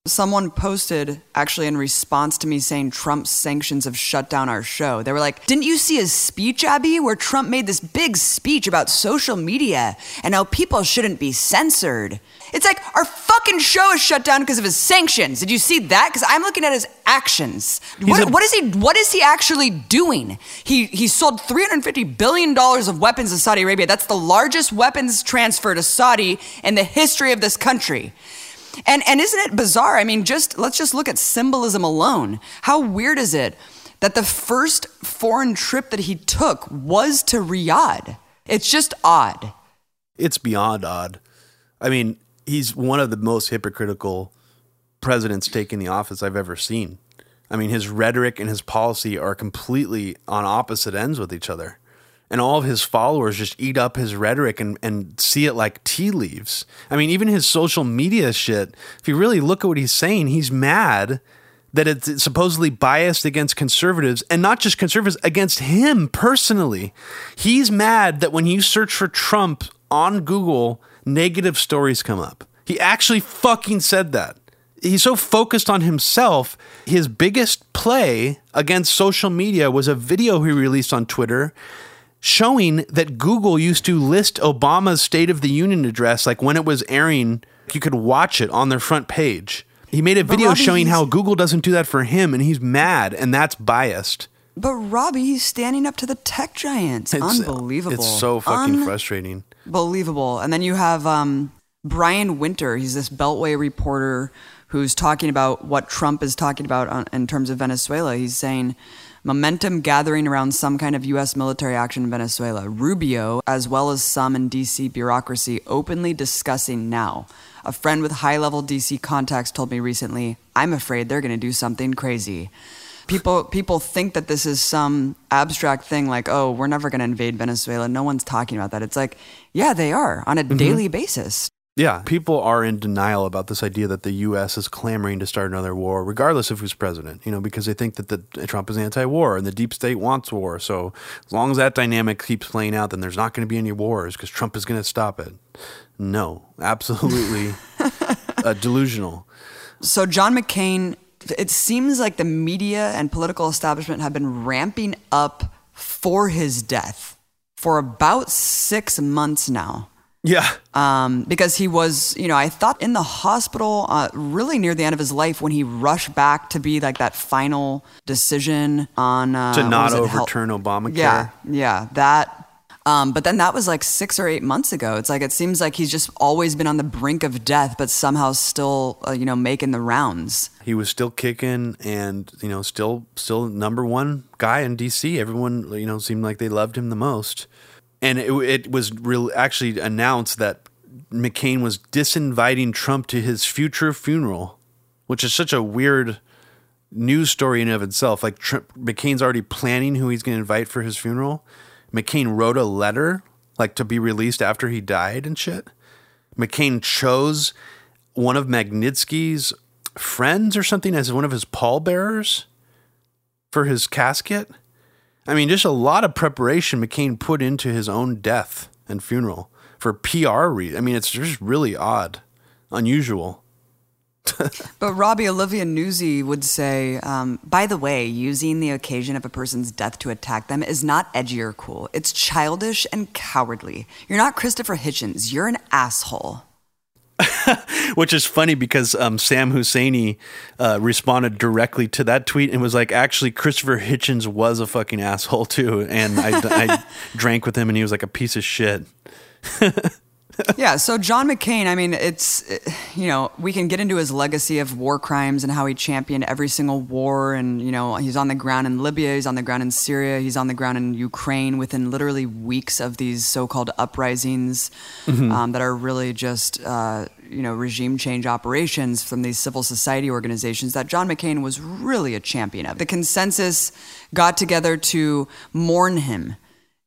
Someone posted actually in response to me saying Trump's sanctions have shut down our show. They were like, Didn't you see his speech, Abby, where Trump made this big speech about social media and how people shouldn't be censored? It's like our fucking show is shut down because of his sanctions. Did you see that? Because I'm looking at his actions. What, a- what is he? What is he actually doing? He he sold 350 billion dollars of weapons to Saudi Arabia. That's the largest weapons transfer to Saudi in the history of this country. And and isn't it bizarre? I mean, just let's just look at symbolism alone. How weird is it that the first foreign trip that he took was to Riyadh? It's just odd. It's beyond odd. I mean, he's one of the most hypocritical presidents taking the office I've ever seen. I mean, his rhetoric and his policy are completely on opposite ends with each other. And all of his followers just eat up his rhetoric and, and see it like tea leaves. I mean, even his social media shit, if you really look at what he's saying, he's mad that it's supposedly biased against conservatives and not just conservatives, against him personally. He's mad that when you search for Trump on Google, negative stories come up. He actually fucking said that. He's so focused on himself. His biggest play against social media was a video he released on Twitter showing that Google used to list Obama's State of the Union address, like when it was airing, you could watch it on their front page. He made a video Robbie, showing how Google doesn't do that for him, and he's mad, and that's biased. But Robbie, he's standing up to the tech giants. It's, Unbelievable. It's so fucking Un- frustrating. Believable. And then you have um, Brian Winter. He's this Beltway reporter who's talking about what Trump is talking about on, in terms of Venezuela. He's saying momentum gathering around some kind of U.S. military action in Venezuela. Rubio, as well as some in D.C. bureaucracy, openly discussing now. A friend with high level D.C. contacts told me recently, I'm afraid they're going to do something crazy. People people think that this is some abstract thing like oh we're never going to invade venezuela no one's talking about that it's like yeah they are on a Mm-hmm. daily basis Yeah, people are in denial about this idea that the U.S. is clamoring to start another war, regardless of who's president. You know, because they think that the Trump is anti-war and the deep state wants war. So as long as that dynamic keeps playing out, then there's not going to be any wars because Trump is going to stop it. No, absolutely (laughs) uh, delusional. so john mccain it seems like the media and political establishment have been ramping up for his death for about six months now Yeah, um, because he was, you know, I thought in the hospital uh, really near the end of his life when he rushed back to be like that final decision on uh, to not was it, hel- overturn Obamacare. Yeah, yeah, that. Um, but then that was like six or eight months ago. It's like it seems like he's just always been on the brink of death, but somehow still, uh, you know, making the rounds. he was still kicking and you know still still number one guy in DC. Everyone you know seemed like they loved him the most, and it, it was real actually announced that McCain was disinviting Trump to his future funeral, which is such a weird news story in of itself. Like Trump, McCain's already planning who he's going to invite for his funeral. McCain wrote a letter like to be released after he died and shit. McCain chose one of Magnitsky's friends or something as one of his pallbearers for his casket. I mean, just a lot of preparation McCain put into his own death and funeral for PR reasons. I mean, it's just really odd, unusual. (laughs) But Robbie Olivia Nuzzi would say, um, by the way, using the occasion of a person's death to attack them is not edgy or cool. It's childish and cowardly. You're not Christopher Hitchens. You're an asshole. (laughs) Which is funny because um, Sam Husseini uh, responded directly to that tweet and was like, actually, Christopher Hitchens was a fucking asshole too. And I, I (laughs) drank with him and he was like a piece of shit. (laughs) yeah, so John McCain, I mean, it's, you know, we can get into his legacy of war crimes and how he championed every single war. And, you know, he's on the ground in Libya, he's on the ground in Syria, he's on the ground in Ukraine within literally weeks of these so called uprisings um, that are really just, uh, you know, regime change operations from these civil society organizations that John McCain was really a champion of. The consensus got together to mourn him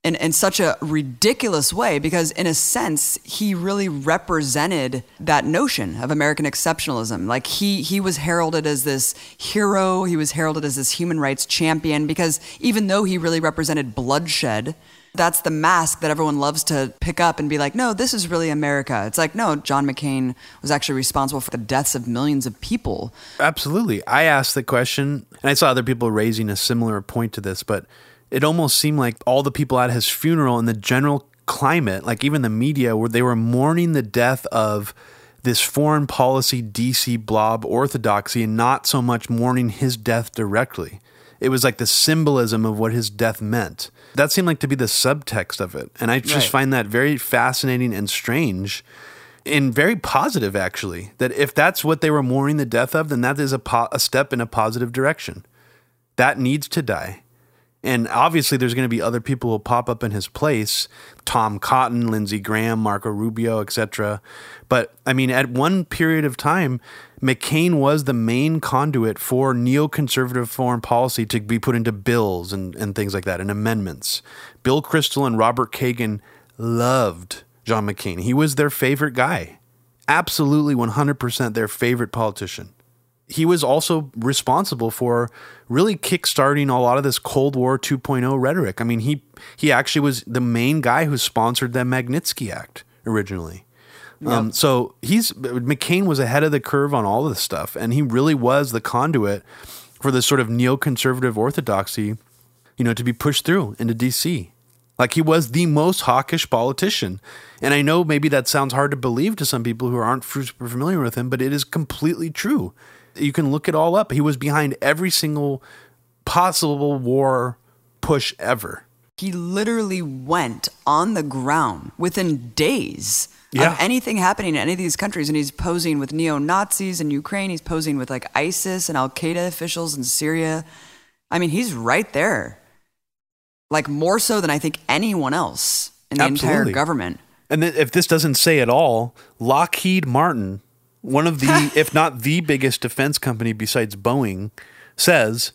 in, in such a ridiculous way because in a sense he really represented that notion of american exceptionalism. Like he he was heralded as this hero. He was heralded as this human rights champion because even though he really represented bloodshed that's the mask that everyone loves to pick up and be like no this is really america. It's like no john mccain was actually responsible for the deaths of millions of people. Absolutely. I asked the question, and I saw other people raising a similar point to this, but it almost seemed like all the people at his funeral and the general climate, like even the media, where they were mourning the death of this foreign policy DC blob orthodoxy and not so much mourning his death directly. It was like the symbolism of what his death meant. That seemed like to be the subtext of it. And I just Right. find that very fascinating and strange and very positive actually that if that's what they were mourning the death of then that is a, po- a step in a positive direction that needs to die and obviously there's going to be other people who pop up in his place tom cotton lindsey graham marco rubio etc but i mean at one period of time mccain was the main conduit for neoconservative foreign policy to be put into bills and, and things like that and amendments bill kristol and robert kagan loved John McCain. He was their favorite guy. Absolutely 100% their favorite politician. He was also responsible for really kickstarting a lot of this Cold War 2.0 rhetoric. I mean, he he actually was the main guy who sponsored the Magnitsky Act originally. Um, so he's McCain was ahead of the curve on all of this stuff, and he really was the conduit for this sort of neoconservative orthodoxy, you know, to be pushed through into D.C. Like he was the most hawkish politician. And I know maybe that sounds hard to believe to some people who aren't super familiar with him, but it is completely true. You can look it all up. He was behind every single possible war push ever. he literally went on the ground within days Yeah. of anything happening in any of these countries and he's posing with neo-nazis in ukraine he's posing with like isis and al-qaeda officials in syria i mean he's right there like more so than i think anyone else in the entire government And if this doesn't say it all, Lockheed Martin, one of the, (laughs) if not the biggest defense company besides Boeing, says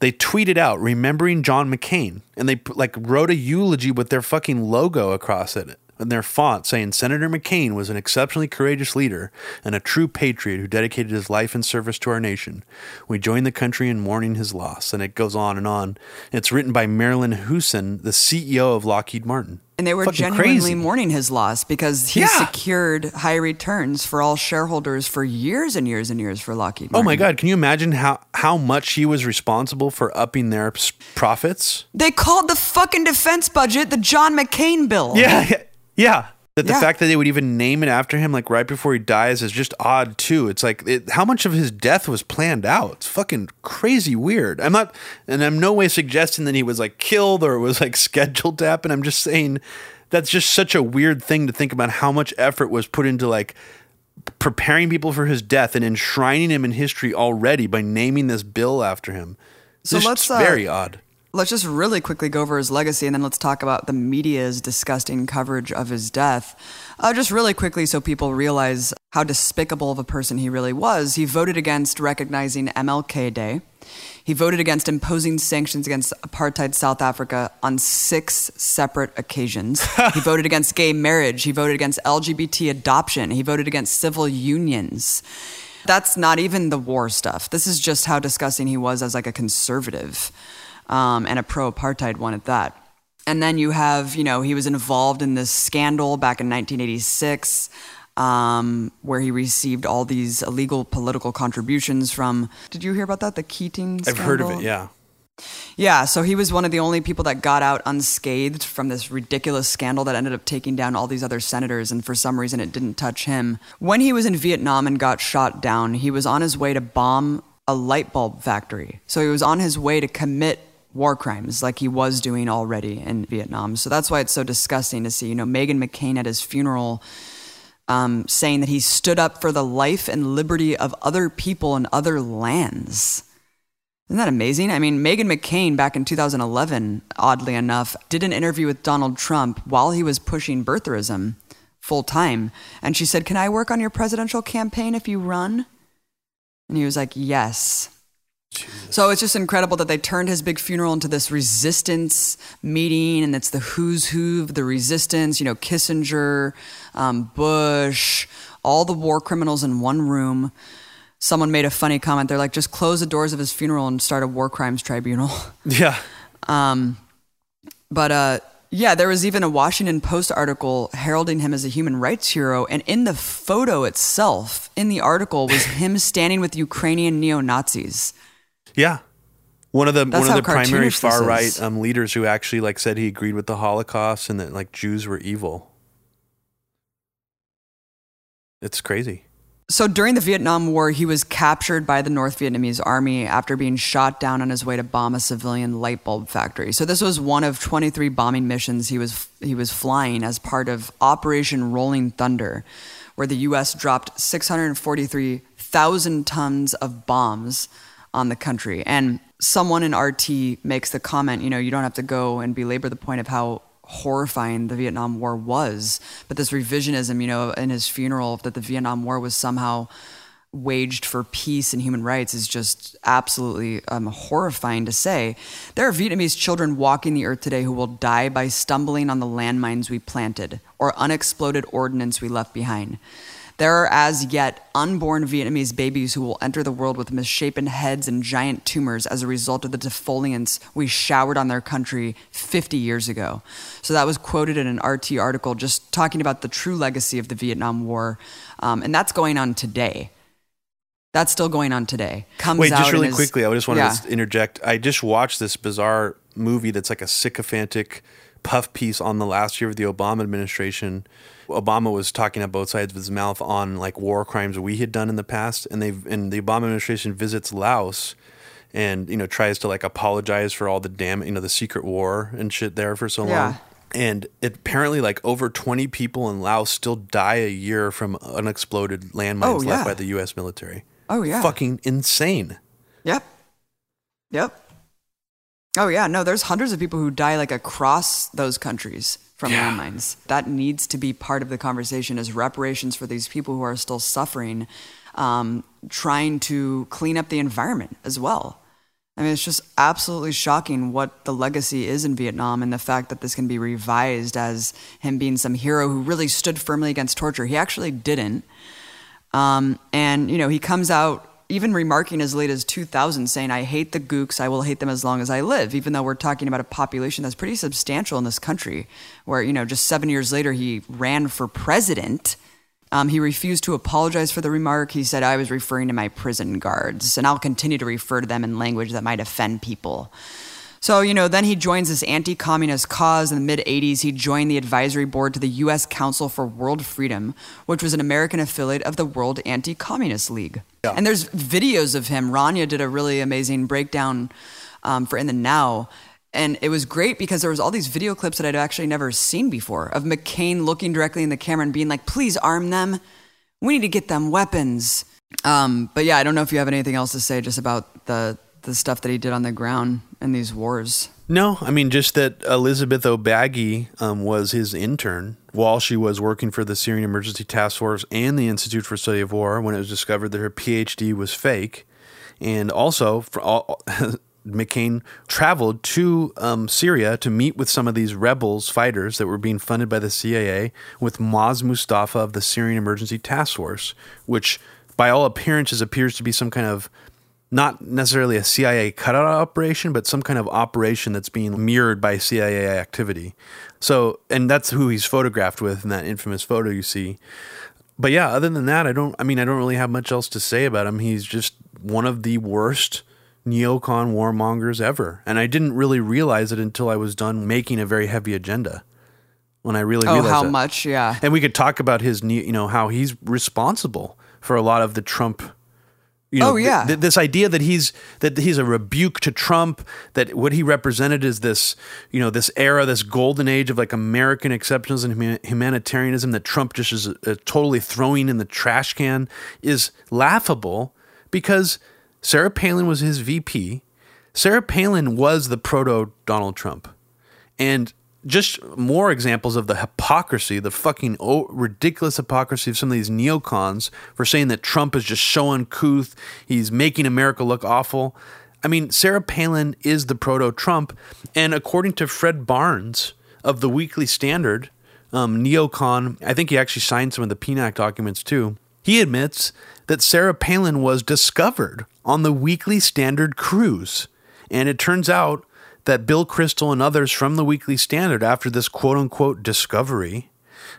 they tweeted out remembering John McCain and they like wrote a eulogy with their fucking logo across it and their font saying Senator McCain was an exceptionally courageous leader and a true patriot who dedicated his life and service to our nation. We join the country in mourning his loss. And it goes on and on. It's written by Marilyn Hewson, the CEO of Lockheed Martin. And they were Fucking genuinely crazy. mourning his loss because he Yeah. secured high returns for all shareholders for years and years and years for Lockheed Oh my God! Can you imagine how how much he was responsible for upping their profits? They called the fucking defense budget the John McCain bill. Yeah, yeah. That the Yeah. fact that they would even name it after him, like right before he dies, is just odd too. It's like it, how much of his death was planned out. It's fucking crazy weird. I'm not, and I'm no way suggesting that he was like killed or it was like (laughs) scheduled to happen. I'm just saying that's just such a weird thing to think about how much effort was put into like preparing people for his death and enshrining him in history already by naming this bill after him. So Just let's, uh, very odd. Let's just really quickly go over his legacy and then let's talk about the media's disgusting coverage of his death. Uh, just really quickly so people realize how despicable of a person he really was. He voted against recognizing MLK Day. He voted against imposing sanctions against apartheid South Africa on six separate occasions. (laughs) he voted against gay marriage. He voted against LGBT adoption. He voted against civil unions. That's not even the war stuff. This is just how disgusting he was as like a conservative um, and a pro-apartheid one at that. And then you have, you know, he was involved in this scandal back in 1986, um, where he received all these illegal political contributions from. Did you hear about that? The Keating. I've heard of it. Yeah. Yeah, so he was one of the only people that got out unscathed from this ridiculous scandal that ended up taking down all these other senators, and for some reason it didn't touch him. When he was in Vietnam and got shot down, he was on his way to bomb a light bulb factory. So he was on his way to commit war crimes like he was doing already in Vietnam. So that's why it's so disgusting to see, you know, Megan McCain at his funeral um, saying that he stood up for the life and liberty of other people in other lands. Isn't that amazing? I mean, Megan McCain back in 2011, oddly enough, did an interview with Donald Trump while he was pushing birtherism full time. And she said, Can I work on your presidential campaign if you run? And he was like, Yes. So it's just incredible that they turned his big funeral into this resistance meeting, and it's the who's who of the resistance. You know, Kissinger, um, Bush, all the war criminals in one room. Someone made a funny comment. They're like, just close the doors of his funeral and start a war crimes tribunal. (laughs) Yeah. But uh, yeah, there was even a Washington Post article heralding him as a human rights hero, and in the photo itself, in the article, was (laughs) him standing with Ukrainian neo Nazis. Yeah. One of the That's one of the primary far right um, leaders who actually like said he agreed with the Holocaust and that like Jews were evil. It's crazy. So during the Vietnam War, he was captured by the North Vietnamese army after being shot down on his way to bomb a civilian light bulb factory. So this was one of 23 bombing missions he was he was flying as part of Operation Rolling Thunder, where the U.S. dropped 643,000 tons of bombs on the country. And someone in RT makes the comment, you know, you don't have to go and belabor the point of how horrifying the Vietnam War was. But this revisionism, you know, in his funeral, that the Vietnam War was somehow waged for peace and human rights is just absolutely um, horrifying to say. There are Vietnamese children walking the earth today who will die by stumbling on the landmines we planted or unexploded ordnance we left behind. There are as yet unborn Vietnamese babies who will enter the world with misshapen heads and giant tumors as a result of the defoliants we showered on their country 50 years ago. So that was quoted in an RT article just talking about the true legacy of the Vietnam War. Um, and that's going on today. That's still going on today. Comes Wait, just really is- quickly, I just wanted yeah. to interject. I just watched this bizarre movie that's like a sycophantic puff piece on the last year of the Obama administration. Obama was talking out both sides of his mouth on like war crimes we had done in the past, and they've and the Obama administration visits Laos and you know tries to like apologize for all the damn you know the secret war and shit there for so Yeah. long. And it, apparently, like over 20 people in Laos still die a year from unexploded landmines Oh, left by the U.S. military. Oh, yeah. fucking insane. Yep. Yep. Oh yeah, no, there's hundreds of people who die like across those countries from Yeah. landmines. That needs to be part of the conversation as reparations for these people who are still suffering, um, trying to clean up the environment as well. I mean, it's just absolutely shocking what the legacy is in Vietnam and the fact that this can be revised as him being some hero who really stood firmly against torture. He actually didn't. Um, and, you know, he comes out even remarking as late as 2000 saying, I hate the gooks, I will hate them as long as I live, even though we're talking about a population that's pretty substantial in this country, where, you know, just seven years later he ran for president um, he refused to apologize for the remark. He said, I was referring to my prison guards, and I'll continue to refer to them in language that might offend people. So, you know, then he joins this anti communist cause in the mid 80s. He joined the advisory board to the U.S. Council for World Freedom, which was an American affiliate of the World Anti Communist League. Yeah. And there's videos of him. Rania did a really amazing breakdown um, for In the Now and it was great because there was all these video clips that I'd actually never seen before of McCain looking directly in the camera and being like, "Please arm them. We need to get them weapons." Um, but yeah, I don't know if you have anything else to say just about the the stuff that he did on the ground in these wars. No, I mean just that Elizabeth O'Bagy um, was his intern while she was working for the Syrian Emergency Task Force and the Institute for Study of War when it was discovered that her PhD was fake, and also all, (laughs) McCain traveled to um, Syria to meet with some of these rebels fighters that were being funded by the CIA with Mouaz Moustafa of the Syrian Emergency Task Force, which by all appearances appears to be some kind of not necessarily a CIA cutout operation, but some kind of operation that's being mirrored by CIA activity. So, and that's who he's photographed with in that infamous photo you see. But yeah, other than that, I don't, I mean, I don't really have much else to say about him. He's just one of the worst neocon warmongers ever. And I didn't really realize it until I was done making a very heavy agenda. When I really oh, realized how it. much, yeah. And we could talk about his, you know, how he's responsible for a lot of the Trump. You know, oh yeah. Th- this idea that he's that he's a rebuke to Trump. That what he represented is this, you know, this era, this golden age of like American exceptionalism and humanitarianism that Trump just is uh, totally throwing in the trash can is laughable because Sarah Palin was his VP. Sarah Palin was the proto Donald Trump. And just more examples of the hypocrisy, the fucking ridiculous hypocrisy of some of these neocons for saying that Trump is just so uncouth, he's making America look awful. I mean, Sarah Palin is the proto Trump. And according to Fred Barnes of the Weekly Standard, um, neocon, I think he actually signed some of the PNAC documents too. He admits that Sarah Palin was discovered on the Weekly Standard cruise. And it turns out that Bill Kristol and others from the Weekly Standard, after this quote unquote discovery,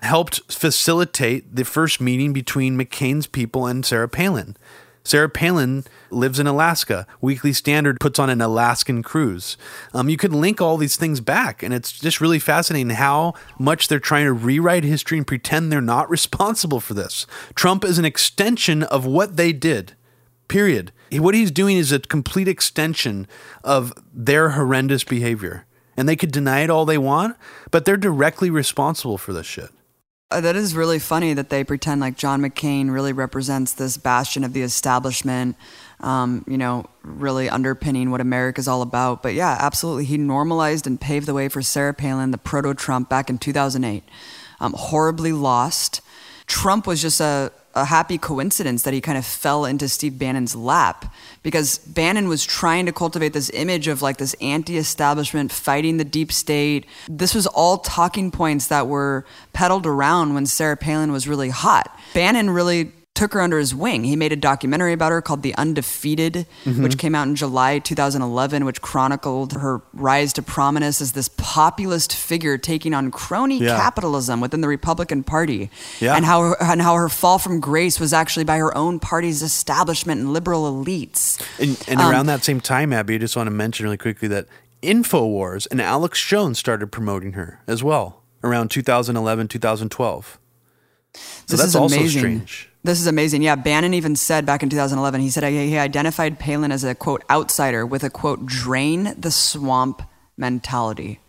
helped facilitate the first meeting between McCain's people and Sarah Palin. Sarah Palin lives in Alaska. Weekly Standard puts on an Alaskan cruise. Um, you can link all these things back, and it's just really fascinating how much they're trying to rewrite history and pretend they're not (laughs) responsible for this. Trump is an extension of what they did, period. What he's doing is a complete extension of their horrendous behavior. And they could deny it all they want, but they're directly responsible for this shit. Uh, that is really funny that they pretend like John McCain really represents this bastion of the establishment, um, you know, really underpinning what America's all about. But yeah, absolutely. He normalized and paved the way for Sarah Palin, the proto Trump, back in 2008. Um, horribly lost. Trump was just a, a happy coincidence that he kind of fell into Steve Bannon's lap because Bannon was trying to cultivate this image of like this anti establishment fighting the deep state. This was all talking points that were peddled around when Sarah Palin was really hot. Bannon really took her under his wing. He made a documentary about her called The Undefeated, mm-hmm. which came out in July 2011, which chronicled her rise to prominence as this populist figure taking on crony yeah. capitalism within the Republican Party, yeah. and how and how her fall from grace was actually by her own party's establishment and liberal elites. And, and um, around that same time, Abby, I just want to mention really quickly that Infowars and Alex Jones started promoting her as well around 2011, 2012. So this that's also amazing. strange. This is amazing. Yeah, Bannon even said back in 2011, he said he identified Palin as a quote outsider with a quote drain the swamp mentality.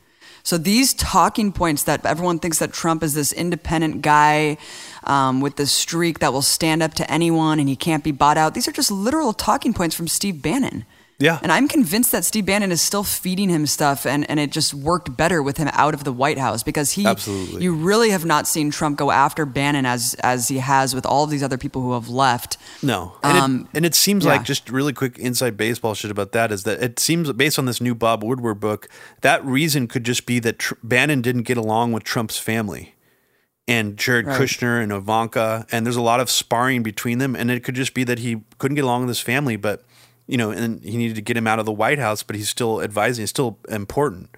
So these talking points that everyone thinks that Trump is this independent guy um, with this streak that will stand up to anyone and he can't be bought out. These are just literal talking points from Steve Bannon. Yeah. And I'm convinced that Steve Bannon is still feeding him stuff and, and it just worked better with him out of the White House because he Absolutely. you really have not seen Trump go after Bannon as as he has with all of these other people who have left. No, and, Um, it, and it seems yeah. like just really quick inside baseball shit about that is that it seems based on this new Bob Woodward book that reason could just be that Tr- Bannon didn't get along with Trump's family and Jared Right. Kushner and Ivanka, and there's a lot of sparring between them, and it could just be that he couldn't get along with his family, but you know, and he needed to get him out of the White House, but he's still advising, he's still important.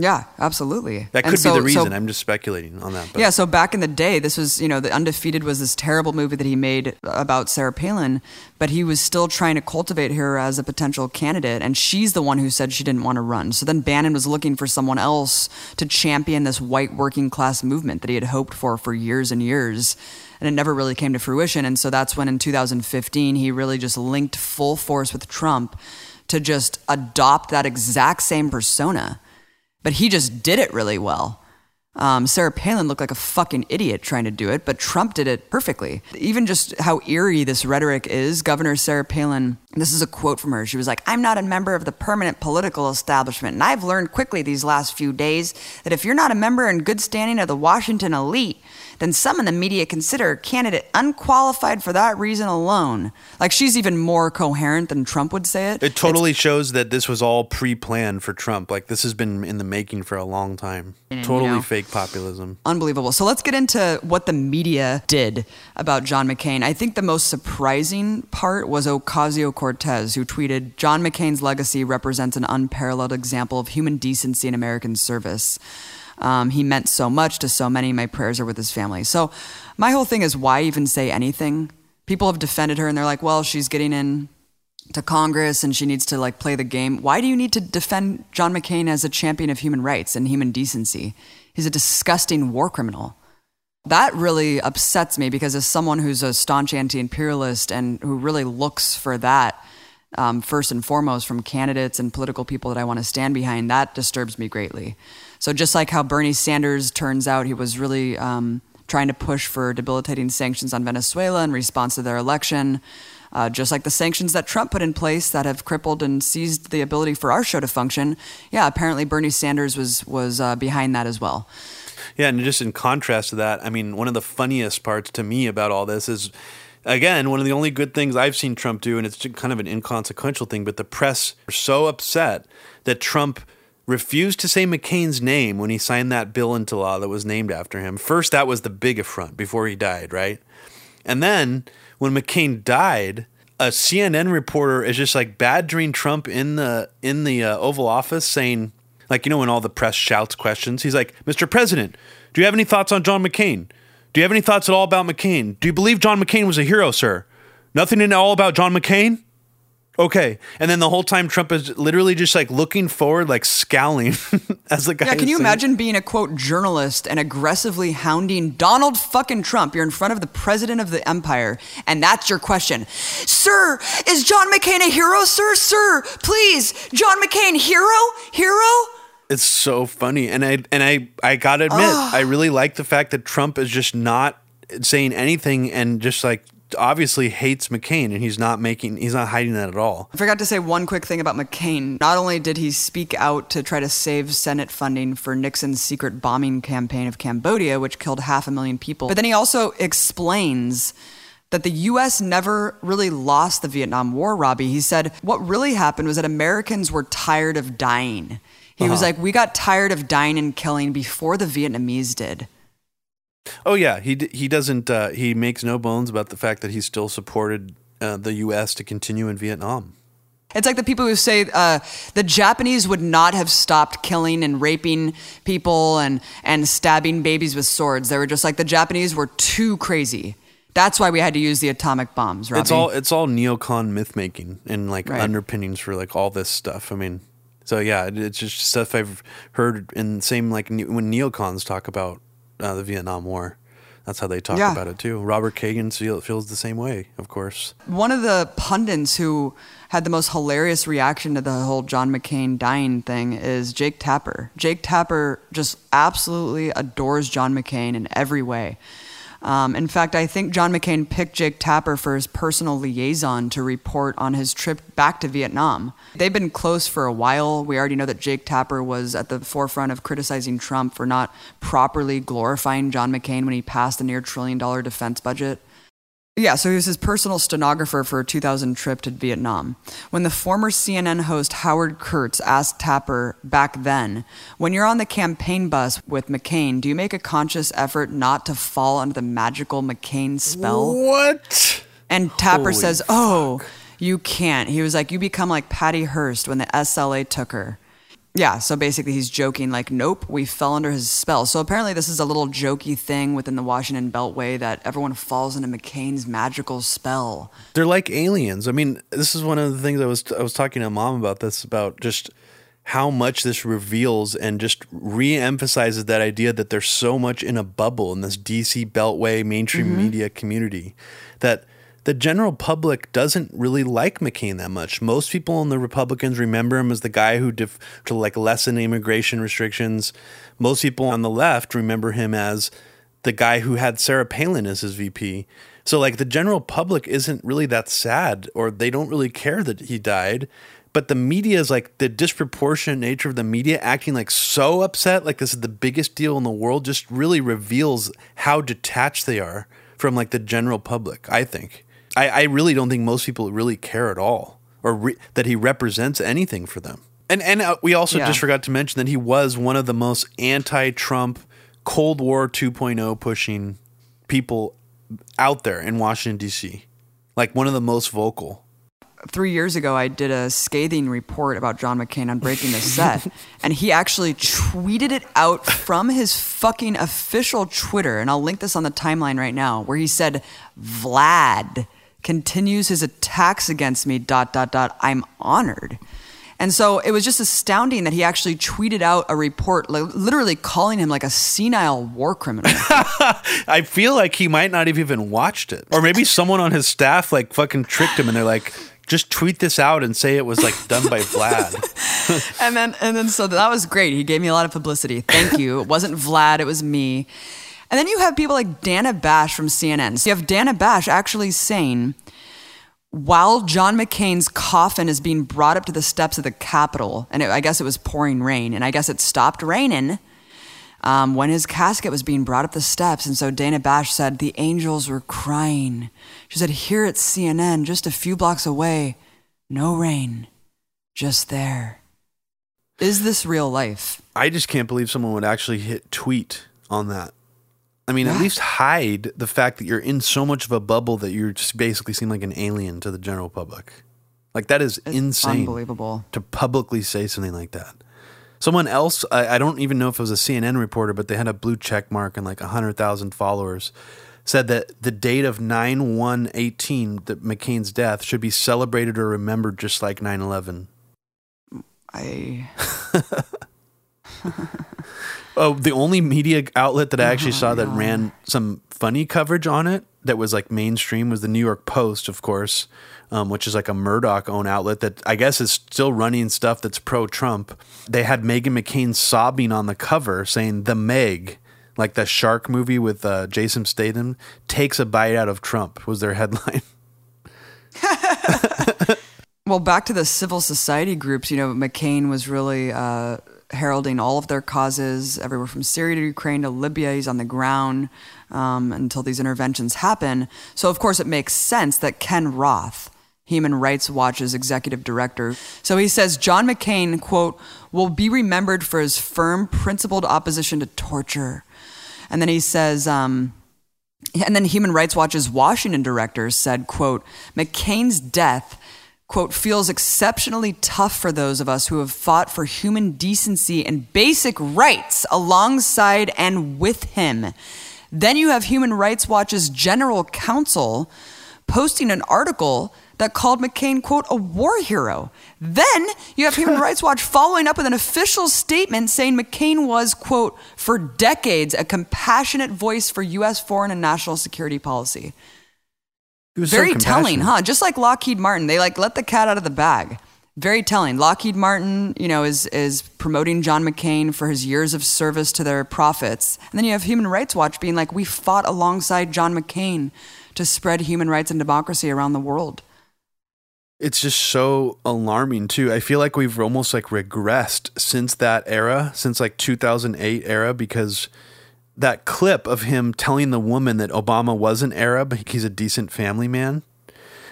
Yeah, absolutely. That could so- be the so- reason. I'm just speculating on that. But Yeah, so back in the day, this was, you know, The Undefeated was this terrible movie that he made about Sarah Palin, but he was still trying to cultivate her as a potential candidate, and she's the one who said she didn't want to run. So then Bannon was looking for someone else to champion this white working class movement that he had hoped for for years and years, and it never really came to fruition. And so that's when in 2015 he really just linked full force with Trump to just adopt that exact same persona but he just did it really well. Um, Sarah Palin looked like a fucking idiot trying to do it, but Trump did it perfectly. Even just how eerie this rhetoric is, Governor Sarah Palin, this is a quote from her. She was like, I'm not a member of the permanent political establishment, and I've learned quickly these last few days that if you're not a member in good standing of the Washington elite, then some in the media consider a candidate unqualified for that reason alone. Like she's even more coherent than Trump would say it. it totally shows that this was all pre-planned for Trump. Like this has been in the making for a long time. And, you totally know- fake populism. Unbelievable. So let's get into what the media did about John McCain. I think the most surprising part was Ocasio Cortez, who tweeted John McCain's legacy represents an unparalleled example of human decency in American service. Um, he meant so much to so many. My prayers are with his family. So my whole thing is why even say anything? People have defended her and they're like, well, she's getting in to Congress and she needs to like play the game. Why do you need to defend John McCain as a champion of human rights and human decency? He's a disgusting war criminal. That really upsets me because as someone who's a staunch anti-imperialist and who really looks for that um, first and foremost from candidates and political people that I want to stand behind, that disturbs me greatly. So just like how Bernie Sanders turns out he was really um, trying to push for debilitating sanctions on Venezuela in response to their election, uh, just like the sanctions that Trump put in place that have crippled and seized the ability for our show to function. Yeah, apparently Bernie Sanders was was uh, behind that as well. Yeah, and just in contrast to that, I mean, one of the funniest parts to me about all this is, again, one of the only good things I've seen Trump do, and it's kind of an inconsequential thing, but the press are so upset that Trump refused to say McCain's name when he signed that bill into law that was named after him. First, that was the big affront before he died, right? And then when McCain died, a CNN reporter is just like badgering Trump in the in the uh, Oval Office, saying, like you know when all the press shouts questions, he's like, "Mr. President, do you have any thoughts on John McCain? Do you have any thoughts at all about McCain? Do you believe John McCain was a hero, sir? Nothing at all about John McCain." Okay, and then the whole time Trump is literally just like looking forward, like scowling (laughs) as the guy. Yeah, can you saying- imagine being a quote journalist and aggressively hounding Donald fucking Trump? You're in front of the president of the empire, and that's your question. Sir, is John McCain a hero, sir? Sir, please, John McCain, hero? Hero? It's so funny, and I and I I gotta admit, I really like the fact that Trump is just not saying anything and just like obviously hates McCain, and he's not making he's not hiding that at all. I forgot to say one quick thing about McCain. Not only did he speak out to try to save Senate funding for Nixon's secret bombing campaign of Cambodia, which killed half a million people, but then he also explains that the US never really lost the Vietnam War, Robbie. He said what really happened was that Americans were tired of dying. He was Uh-huh. like, we got tired of dying and killing before the Vietnamese did. Oh yeah, he d- he doesn't uh, he makes no bones about the fact that he still supported uh, the U.S. to continue in Vietnam. It's like the people who say uh, the Japanese would not have stopped killing and raping people and, and stabbing babies with swords. They were just like the Japanese were too crazy. That's why we had to use the atomic bombs, Robbie. It's all it's all neocon myth making and like Right. underpinnings for like all this stuff. I mean, so yeah, it's just stuff I've heard in same like ne- when neocons talk about uh, the Vietnam War. That's how they talk Yeah. about it too. Robert Kagan feel, feels the same way, of course. One of the pundits who had the most hilarious reaction to the whole John McCain dying thing is Jake Tapper. Jake Tapper just absolutely adores John McCain in every way. Um, in fact, I think John McCain picked Jake Tapper for his personal liaison to report on his trip back to Vietnam. They've been close for a while. We already know that Jake Tapper was at the forefront of criticizing Trump for not properly glorifying John McCain when he passed the near trillion dollar defense budget. Yeah, so he was his personal stenographer for a 2000 trip to Vietnam. When the former CNN host Howard Kurtz asked Tapper back then, when you're on the campaign bus with McCain, do you make a conscious effort not to fall under the magical McCain spell? What? And Tapper Holy says, Oh, you can't. He was like, You become like Patty Hearst when the SLA took her. Yeah, so basically he's joking, like, nope, we fell under his spell. So apparently this is a little jokey thing within the Washington Beltway that everyone falls into McCain's magical spell. They're like aliens. I mean, this is one of the things I was I was talking to mom about this about just how much this reveals and just re-emphasizes that idea that there's so much in a bubble in this DC Beltway mainstream mm-hmm. media community that the general public doesn't really like McCain that much. Most people in the Republicans remember him as the guy who def- to like lessen immigration restrictions. Most people on the left remember him as the guy who had Sarah Palin as his VP. So like the general public isn't really that sad or they don't really care that he died. But the media is like the disproportionate nature of the media acting like so upset, like this is the biggest deal in the world, just really reveals how detached they are from like the general public, I think. I, I really don't think most people really care at all or re- that he represents anything for them. And and uh, we also Yeah. just forgot to mention that he was one of the most anti-Trump Cold War 2.0 pushing people out there in Washington D.C. Like one of the most vocal. Three years ago, I did a scathing report about John McCain on breaking the set, (laughs) and he actually tweeted it out from his fucking official Twitter. And I'll link this on the timeline right now, where he said, Vlad continues his attacks against me, dot, dot, dot. I'm honored. And so it was just astounding that he actually tweeted out a report, li- literally calling him like a senile war criminal. (laughs) I feel like he might not have even watched it. Or maybe someone on his staff like fucking tricked him and they're like, just tweet this out and say it was like done by Vlad. (laughs) and then and then so that was great. He gave me a lot of publicity. Thank you. It wasn't Vlad, it was me. And then you have people like Dana Bash from CNN. So you have Dana Bash actually saying, while John McCain's coffin is being brought up to the steps of the Capitol, and it, I guess it was pouring rain, and I guess it stopped raining um, when his casket was being brought up the steps. And so Dana Bash said the angels were crying. She said, Here at CNN, just a few blocks away, no rain, just there. Is this real life? I just can't believe someone would actually hit tweet on that. I mean, at least hide the fact that you're in so much of a bubble that you just basically seem like an alien to the general public. Like that is insane. Unbelievable. to publicly say something like that. Someone else, I, I don't even know if it was a CNN reporter, but they had a blue check mark and like 100,000 followers, said that the date of 9 1 18, that McCain's death, should be celebrated or remembered just like 9 11. I (laughs) (laughs) Oh, the only media outlet that I actually saw that ran some funny coverage on it that was like mainstream was the New York Post, of course, um, which is like a Murdoch owned outlet that I guess is still running stuff that's pro Trump. They had Megan McCain sobbing on the cover saying, The Meg, like the shark movie with uh, Jason Statham, takes a bite out of Trump, was their headline. (laughs) (laughs) Well, back to the civil society groups, you know, McCain was really uh, heralding all of their causes, everywhere from Syria to Ukraine to Libya. He's on the ground um, until these interventions happen. So, of course, it makes sense that Ken Roth, Human Rights Watch's executive director, so he says John McCain, quote, will be remembered for his firm, principled opposition to torture. And then he says, um, and then Human Rights Watch's Washington director said, quote, McCain's death, quote, feels exceptionally tough for those of us who have fought for human decency and basic rights alongside and with him. Then you have Human Rights Watch's general counsel posting an article that called McCain, quote, a war hero. Then you have Human (laughs) Rights Watch following up with an official statement saying McCain was, quote, for decades a compassionate voice for U.S. foreign and national security policy. He was so Very telling, huh? Just like Lockheed Martin, they like let the cat out of the bag. very telling. Lockheed Martin, you know, is is promoting John McCain for his years of service to their profits. And then you have Human Rights Watch being like, we fought alongside John McCain to spread human rights and democracy around the world. It's just so alarming too. I feel like we've almost like regressed since that era, since like 2008 era because that clip of him telling the woman that Obama wasn't Arab, he's a decent family man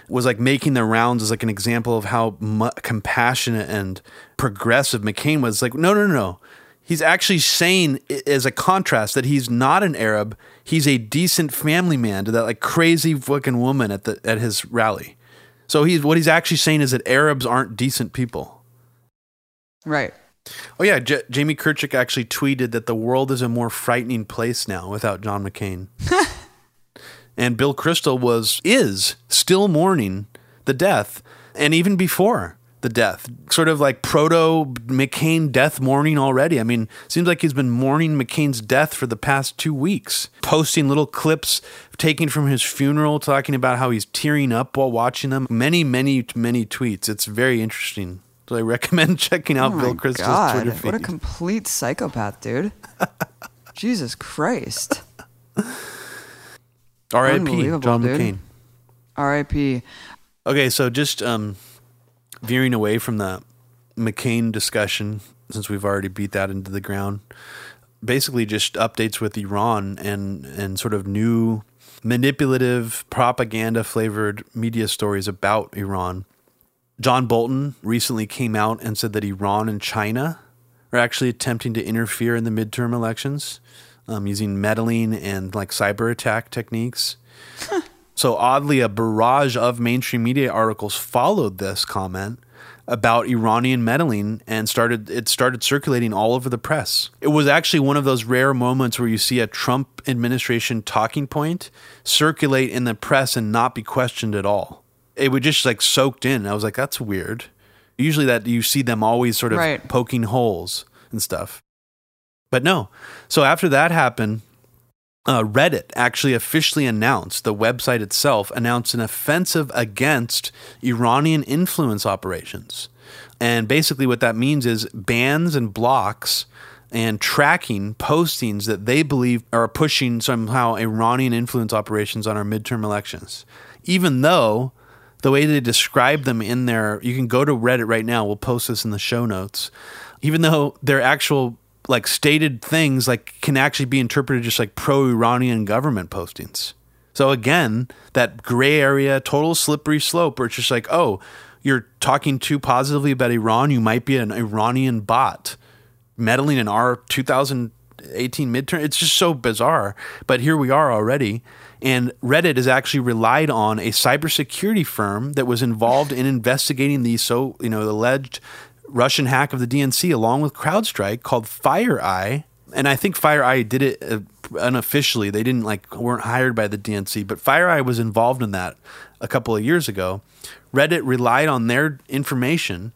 was like making the rounds as like an example of how mu- compassionate and progressive McCain was. Like, no, no, no. He's actually saying as a contrast that he's not an Arab. He's a decent family man to that like crazy fucking woman at the at his rally. So he's what he's actually saying is that Arabs aren't decent people. Right. Oh yeah, J- Jamie Kirchick actually tweeted that the world is a more frightening place now without John McCain. (laughs) and Bill Kristol was is still mourning the death, and even before the death, sort of like proto McCain death mourning already. I mean, seems like he's been mourning McCain's death for the past two weeks, posting little clips taken from his funeral, talking about how he's tearing up while watching them. Many, many, many tweets. It's very interesting. So I recommend (laughs) checking out oh Bill Kristol's God, Twitter feed. What a complete psychopath, dude. (laughs) Jesus Christ. R.I.P. John dude. McCain. R.I.P. Okay, so just um, veering away from the McCain discussion, since we've already beat that into the ground. Basically, just updates with Iran and and sort of new manipulative propaganda flavored media stories about Iran. John Bolton recently came out and said that Iran and China are actually attempting to interfere in the midterm elections um, using meddling and like cyber attack techniques. so oddly, a barrage of mainstream media articles followed this comment about Iranian meddling and started it started circulating all over the press. It was actually one of those rare moments where you see a Trump administration talking point circulate in the press and not be questioned at all. It would just like soaked in. I was like, that's weird. Usually that you see them always sort of Right. poking holes and stuff. But no. So after that happened, uh, Reddit actually officially announced, the website itself announced an offensive against Iranian influence operations. And basically, what that means is bans and blocks and tracking postings that they believe are pushing somehow Iranian influence operations on our midterm elections. Even though the way they describe them in there, you can go to Reddit right now. We'll post this in the show notes. Even though their actual like stated things like can actually be interpreted just like pro-Iranian government postings. So again, that gray area, total slippery slope where it's just like, oh, you're talking too positively about Iran, you might be an Iranian bot meddling in our 2018 midterm. It's just so bizarre. But here we are already. And Reddit has actually relied on a cybersecurity firm that was involved in investigating the so you know alleged Russian hack of the DNC along with CrowdStrike called FireEye. And I think FireEye did it uh, unofficially. They didn't like weren't hired by the DNC, but FireEye was involved in that a couple of years ago. Reddit relied on their information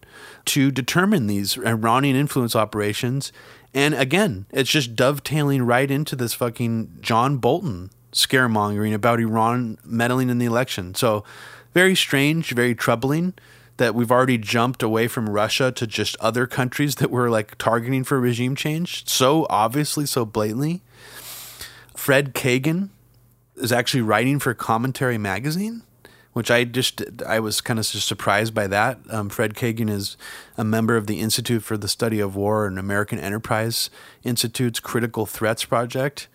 to determine these Iranian influence operations. And again, it's just dovetailing right into this fucking John Bolton scaremongering about Iran meddling in the election. So very strange, very troubling that we've already jumped away from Russia to just other countries that we're like targeting for regime change so obviously, so blatantly. Fred Kagan is actually writing for Commentary Magazine, which I just I was kind of just surprised by that. Um, Fred Kagan is a member of the Institute for the Study of War and American Enterprise Institute's Critical Threats Project.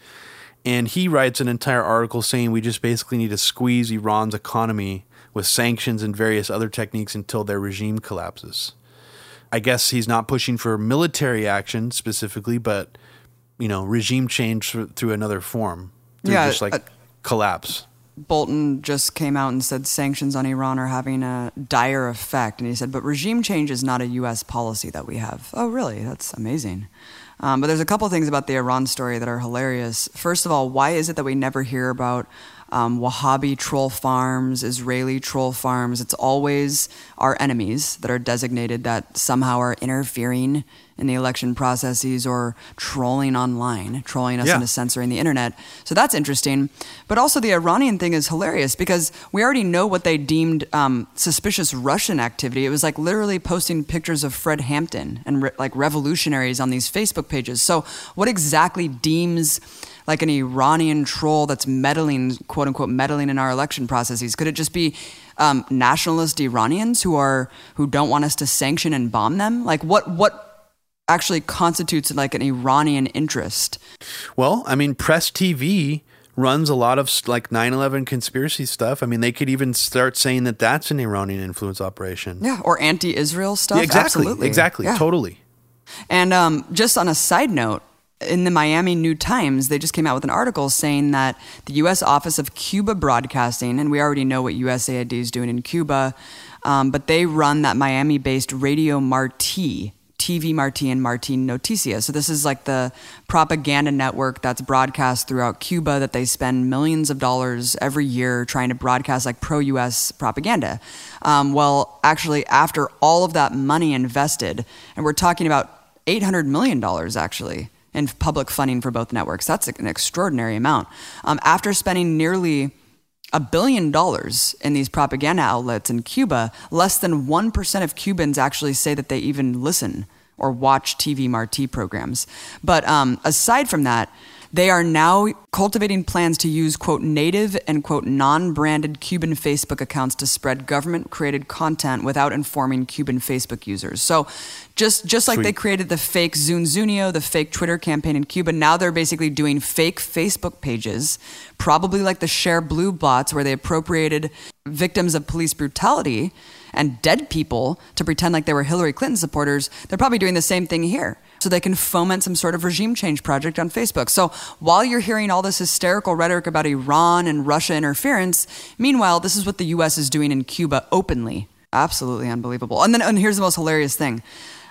And he writes an entire article saying we just basically need to squeeze Iran's economy with sanctions and various other techniques until their regime collapses. I guess he's not pushing for military action specifically, but you know, regime change through through another form. Through Yeah, just like uh, collapse. Bolton just came out and said sanctions on Iran are having a dire effect. And he said, but regime change is not a U.S. policy that we have. Oh, really? That's amazing. Um, but there's a couple things about the Iran story that are hilarious. First of all, why is it that we never hear about um, Wahhabi troll farms, Israeli troll farms. It's always our enemies that are designated that somehow are interfering in the election processes or trolling online, trolling us Yeah. into censoring the internet. So that's interesting. But also, the Iranian thing is hilarious because we already know what they deemed um, suspicious Russian activity. It was like literally posting pictures of Fred Hampton and re- like revolutionaries on these Facebook pages. So, what exactly deems like an Iranian troll that's meddling, quote unquote, meddling in our election processes? Could it just be um, nationalist Iranians who are who don't want us to sanction and bomb them? Like, what what actually constitutes like an Iranian interest? Well, I mean, Press TV runs a lot of like 9/11 conspiracy stuff. I mean, they could even start saying that that's an Iranian influence operation. Yeah, or anti-Israel stuff. Yeah, exactly. Absolutely. Exactly. Yeah. Totally. And um, just on a side note, in the Miami New Times, they just came out with an article saying that the U.S. Office of Cuba Broadcasting, and we already know what USAID is doing in Cuba, um, but they run that Miami-based Radio Marti. TV Marti and Marti Noticia. So this is like the propaganda network that's broadcast throughout Cuba that they spend millions of dollars every year trying to broadcast like pro-U.S. propaganda. Um, well, actually, after all of that money invested, and we're talking about $800 million actually in public funding for both networks. That's an extraordinary amount. Um, after spending nearly a billion dollars in these propaganda outlets in Cuba, less than 1% of Cubans actually say that they even listen or watch TV Marti programs. But um, aside from that, they are now cultivating plans to use, quote, native and, quote, non branded Cuban Facebook accounts to spread government created content without informing Cuban Facebook users. So just, just like they created the fake ZunZuneo, the fake Twitter campaign in Cuba, now they're basically doing fake Facebook pages, probably like the Shareblue bots, where they appropriated victims of police brutality and dead people to pretend like they were Hillary Clinton supporters. They're probably doing the same thing here. So they can foment some sort of regime change project on Facebook. So while you're hearing all this hysterical rhetoric about Iran and Russia interference, meanwhile, this is what the US is doing in Cuba openly. Absolutely unbelievable. And then and here's the most hilarious thing.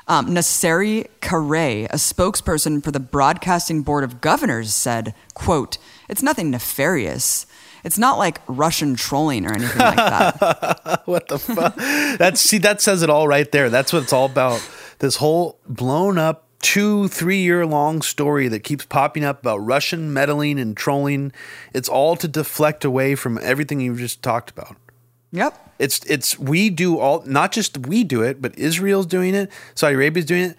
Um, Nasserie Carew, a spokesperson for the Broadcasting Board of Governors, said, quote, it's nothing nefarious. It's not like Russian trolling or anything like that. (laughs) what the fuck? That's see, that says it all right there. That's what it's all about. This whole blown up two, three year long story that keeps popping up about Russian meddling and trolling. It's all to deflect away from everything you've just talked about. yep. It's it's we do all not just we do it, but Israel's doing it, Saudi Arabia's doing it.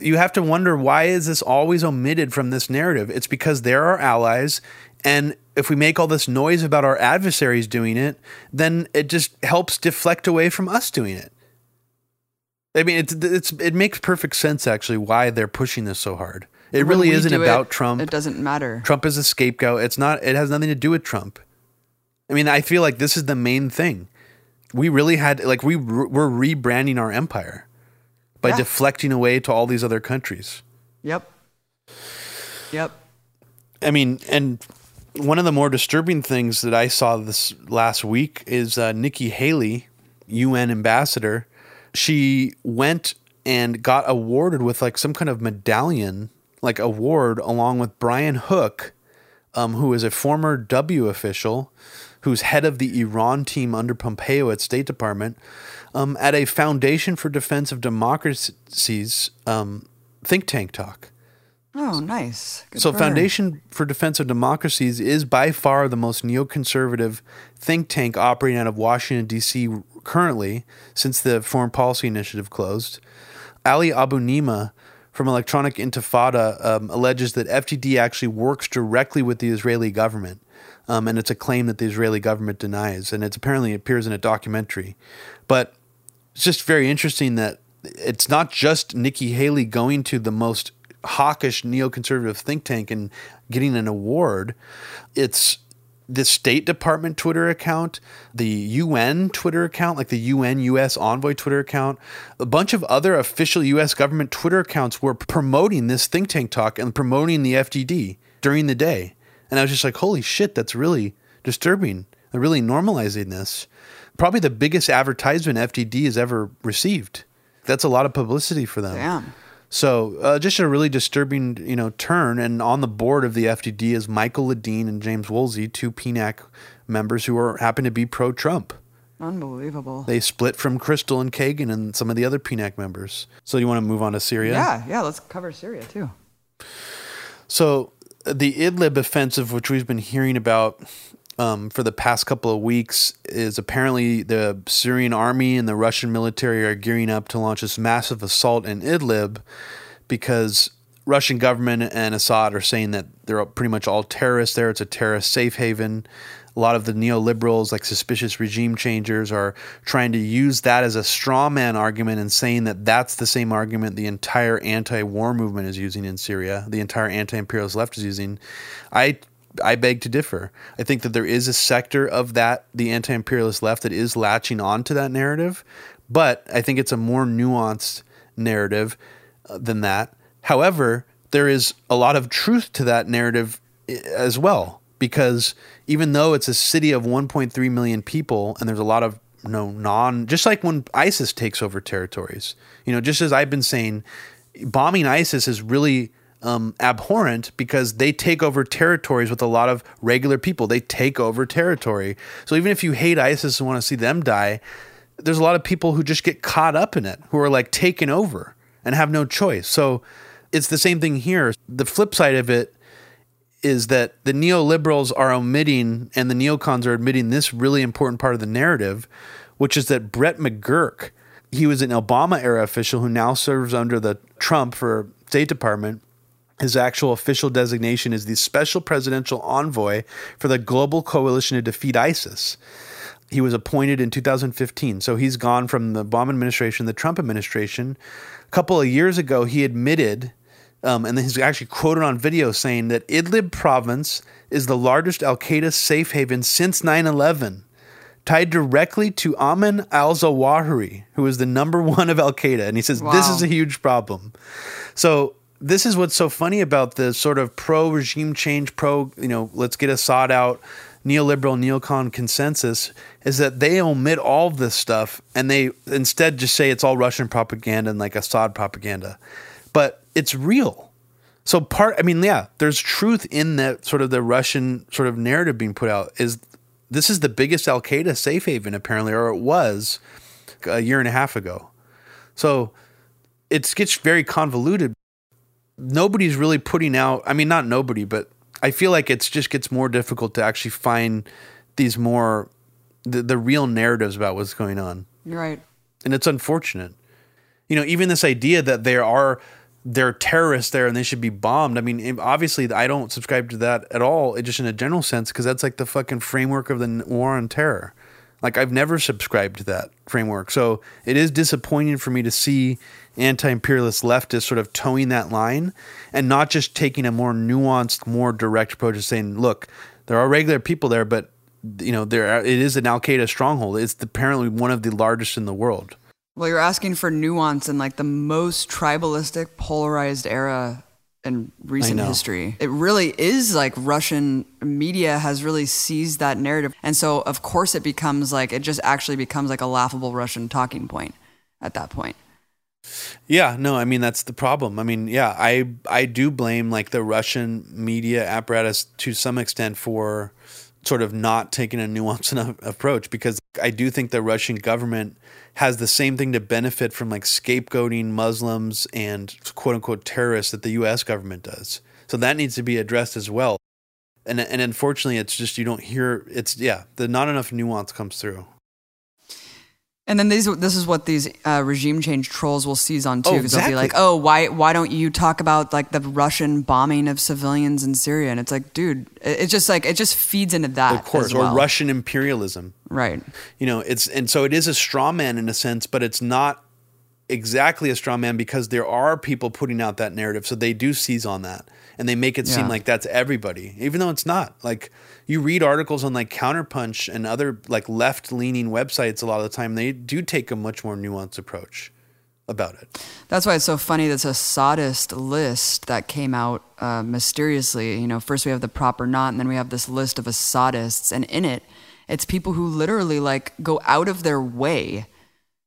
You have to wonder why is this always omitted from this narrative? It's because they're our allies, and if we make all this noise about our adversaries doing it, then it just helps deflect away from us doing it. I mean, it's it's it makes perfect sense actually why they're pushing this so hard. It When really isn't about it, Trump. It doesn't matter. Trump is a scapegoat. It's not. It has nothing to do with Trump. I mean, I feel like this is the main thing. We really had like we we're rebranding our empire by Yeah. deflecting away to all these other countries. Yep. Yep. I mean, and one of the more disturbing things that I saw this last week is uh, Nikki Haley, UN ambassador. She went and got awarded with like some kind of medallion, like award, along with Brian Hook, um, who is a former W official, who's head of the Iran team under Pompeo at State Department, um, at a Foundation for Defense of Democracies um, think tank talk. Oh, nice. Good So. Foundation for Defense of Democracies is by far the most neoconservative think tank operating out of Washington, D.C. currently, since the Foreign Policy Initiative closed. Ali Abunimah from Electronic Intifada um, alleges that FDD actually works directly with the Israeli government. Um, and it's a claim that the Israeli government denies. And it's apparently appears in a documentary. But it's just very interesting that it's not just Nikki Haley going to the most hawkish neoconservative think tank and getting an award. It's the State Department Twitter account, the UN Twitter account, like the UN US Envoy Twitter account, a bunch of other official US government Twitter accounts were promoting this think tank talk and promoting the FDD during the day. And I was just like, holy shit, that's really disturbing. They're really normalizing this. Probably the biggest advertisement FDD has ever received. That's a lot of publicity for them. Damn. So uh, just a really disturbing, you know, turn. And on the board of the FDD is Michael Ledeen and James Woolsey, two PNAC members who are happen to be pro Trump. Unbelievable. They split from Kristol and Kagan and some of the other PNAC members. So you want to move on to Syria? Yeah, yeah. Let's cover Syria too. So the Idlib offensive, which we've been hearing about um, for the past couple of weeks, is apparently the Syrian army and the Russian military are gearing up to launch this massive assault in Idlib because Russian government and Assad are saying that they're pretty much all terrorists there. It's a terrorist safe haven. A lot of the neoliberals, like suspicious regime changers, are trying to use that as a straw man argument and saying that that's the same argument the entire anti war movement is using in Syria, the entire anti imperialist left is using. I I beg to differ. I think that there is a sector of that, the anti imperialist left, that is latching on to that narrative, but I think it's a more nuanced narrative uh, than that. However, there is a lot of truth to that narrative as well because even though it's a city of 1.3 million people and there's a lot of you know, non just like when ISIS takes over territories, you know, just as I've been saying, bombing ISIS is really um, abhorrent because they take over territories with a lot of regular people. They take over territory. So even if you hate ISIS and want to see them die, there's a lot of people who just get caught up in it, who are like taken over and have no choice. So it's the same thing here. The flip side of it is that the neoliberals are omitting and the neocons are admitting this really important part of the narrative, which is that Brett McGurk, he was an Obama era official who now serves under the Trump for State Department. His actual official designation is the Special Presidential Envoy for the Global Coalition to Defeat ISIS. He was appointed in 2015. So he's gone from the Obama administration, the Trump administration. A couple of years ago, he admitted um, and then he's actually quoted on video saying that Idlib province is the largest Al Qaeda safe haven since 9 11, tied directly to Ayman al Zawahiri, who is the number (laughs) one of Al Qaeda. And he says, wow. This is a huge problem. So, this is what's so funny about the sort of pro regime change, pro, you know, let's get Assad out, neoliberal neocon consensus is that they omit all this stuff and they instead just say it's all Russian propaganda and like Assad propaganda. But it's real. So part, I mean, yeah, there's truth in that sort of the Russian sort of narrative being put out. Is this is the biggest Al Qaeda safe haven apparently, or it was a year and a half ago. So it gets very convoluted. Nobody's really putting out. I mean, not nobody, but I feel like it just gets more difficult to actually find these more the, the real narratives about what's going on. You're right, and it's unfortunate. You know, even this idea that there are they're terrorists there and they should be bombed. I mean, obviously, I don't subscribe to that at all, just in a general sense, because that's like the fucking framework of the war on terror. Like, I've never subscribed to that framework. So it is disappointing for me to see anti imperialist leftists sort of towing that line and not just taking a more nuanced, more direct approach of saying, look, there are regular people there, but you know, there it is an Al Qaeda stronghold. It's apparently one of the largest in the world. Well, you're asking for nuance in like the most tribalistic, polarized era in recent history. It really is like Russian media has really seized that narrative. And so, of course, it becomes like, it just actually becomes like a laughable Russian talking point at that point. Yeah, no, I mean that's the problem. I mean, yeah, I I do blame like the Russian media apparatus to some extent for sort of not taking a nuanced (laughs) enough approach because I do think the Russian government has the same thing to benefit from like scapegoating Muslims and quote unquote terrorists that the US government does. So that needs to be addressed as well. And and unfortunately it's just you don't hear it's yeah, the not enough nuance comes through. And then these, this is what these uh, regime change trolls will seize on too, because oh, exactly. they'll be like, "Oh, why, why don't you talk about like the Russian bombing of civilians in Syria?" And it's like, dude, it's just like it just feeds into that, of course, well. or Russian imperialism, right? You know, it's and so it is a straw man in a sense, but it's not exactly a straw man because there are people putting out that narrative, so they do seize on that and they make it yeah. seem like that's everybody, even though it's not. Like you read articles on like Counterpunch and other like left leaning websites a lot of the time, they do take a much more nuanced approach about it. That's why it's so funny. That's a sadist list that came out uh, mysteriously. You know, first we have the PropOrNot, and then we have this list of Assadists, and in it, it's people who literally like go out of their way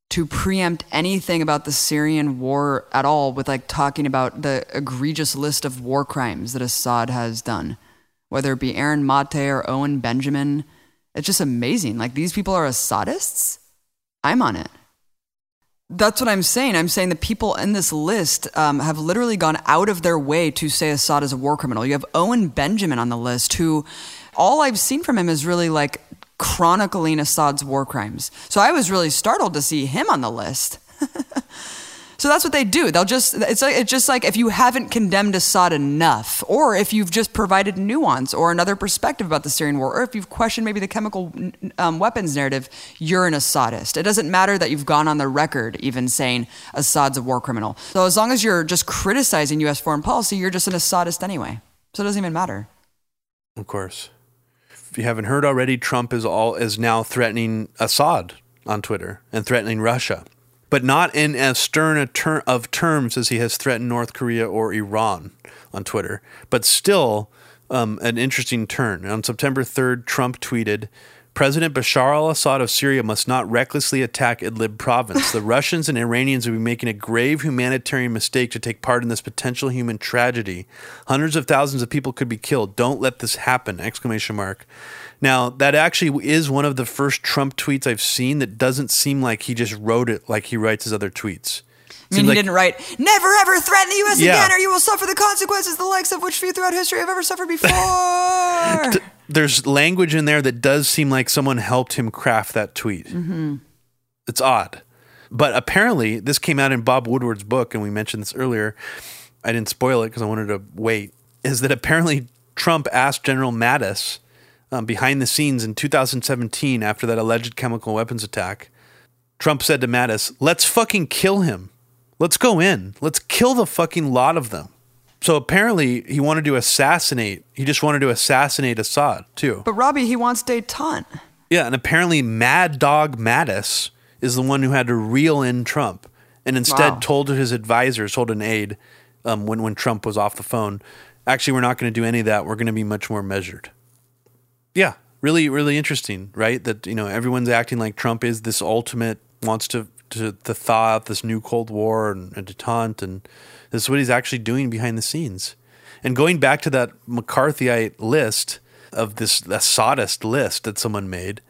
to preempt anything about the Syrian war at all with like talking about the egregious list of war crimes that Assad has done whether it be Aaron Mate or Owen Benjamin. It's just amazing. Like these people are Assadists. I'm on it. That's what I'm saying. I'm saying the people in this list um, have literally gone out of their way to say Assad is a war criminal. You have Owen Benjamin on the list, who all I've seen from him is really like chronicling Assad's war crimes. So I was really startled to see him on the list. (laughs) So that's what they do. They'll just it's like it's just like if you haven't condemned Assad enough, or if you've just provided nuance or another perspective about the Syrian war, or if you've questioned maybe the chemical um, weapons narrative, you're an Assadist. It doesn't matter that you've gone on the record even saying Assad's a war criminal. So as long as you're just criticizing U.S. foreign policy, you're just an Assadist anyway. So it doesn't even matter. Of course. If you haven't heard already, Trump is all is now threatening Assad on Twitter and threatening Russia but not in as stern a ter- of terms as he has threatened North Korea or Iran on Twitter. But still, um, an interesting turn. On September 3rd, Trump tweeted, President Bashar al Assad of Syria must not recklessly attack Idlib province. The (laughs) Russians and Iranians would be making a grave humanitarian mistake to take part in this potential human tragedy. Hundreds of thousands of people could be killed. Don't let this happen! Exclamation mark. Now, that actually is one of the first Trump tweets I've seen that doesn't seem like he just wrote it like he writes his other tweets. I mean, he like, didn't write, never ever threaten the U.S. Yeah. again, or you will suffer the consequences, the likes of which few throughout history have ever suffered before. (laughs) There's language in there that does seem like someone helped him craft that tweet. Mm-hmm. It's odd. But apparently, this came out in Bob Woodward's book, and we mentioned this earlier. I didn't spoil it because I wanted to wait. Is that apparently Trump asked General Mattis um, behind the scenes in 2017 after that alleged chemical weapons attack. Trump said to Mattis, let's fucking kill him. Let's go in. Let's kill the fucking lot of them. So apparently he wanted to assassinate, he just wanted to assassinate Assad too. But Robbie, he wants detente. Yeah, and apparently Mad Dog Mattis is the one who had to reel in Trump and instead wow. told his advisors, told an aide um, when, when Trump was off the phone, actually, we're not going to do any of that. We're going to be much more measured yeah, really, really interesting, right? That you know everyone's acting like Trump is this ultimate wants to to, to thaw out this new Cold War and, and detente, and this is what he's actually doing behind the scenes. And going back to that McCarthyite list of this Assadist list that someone made,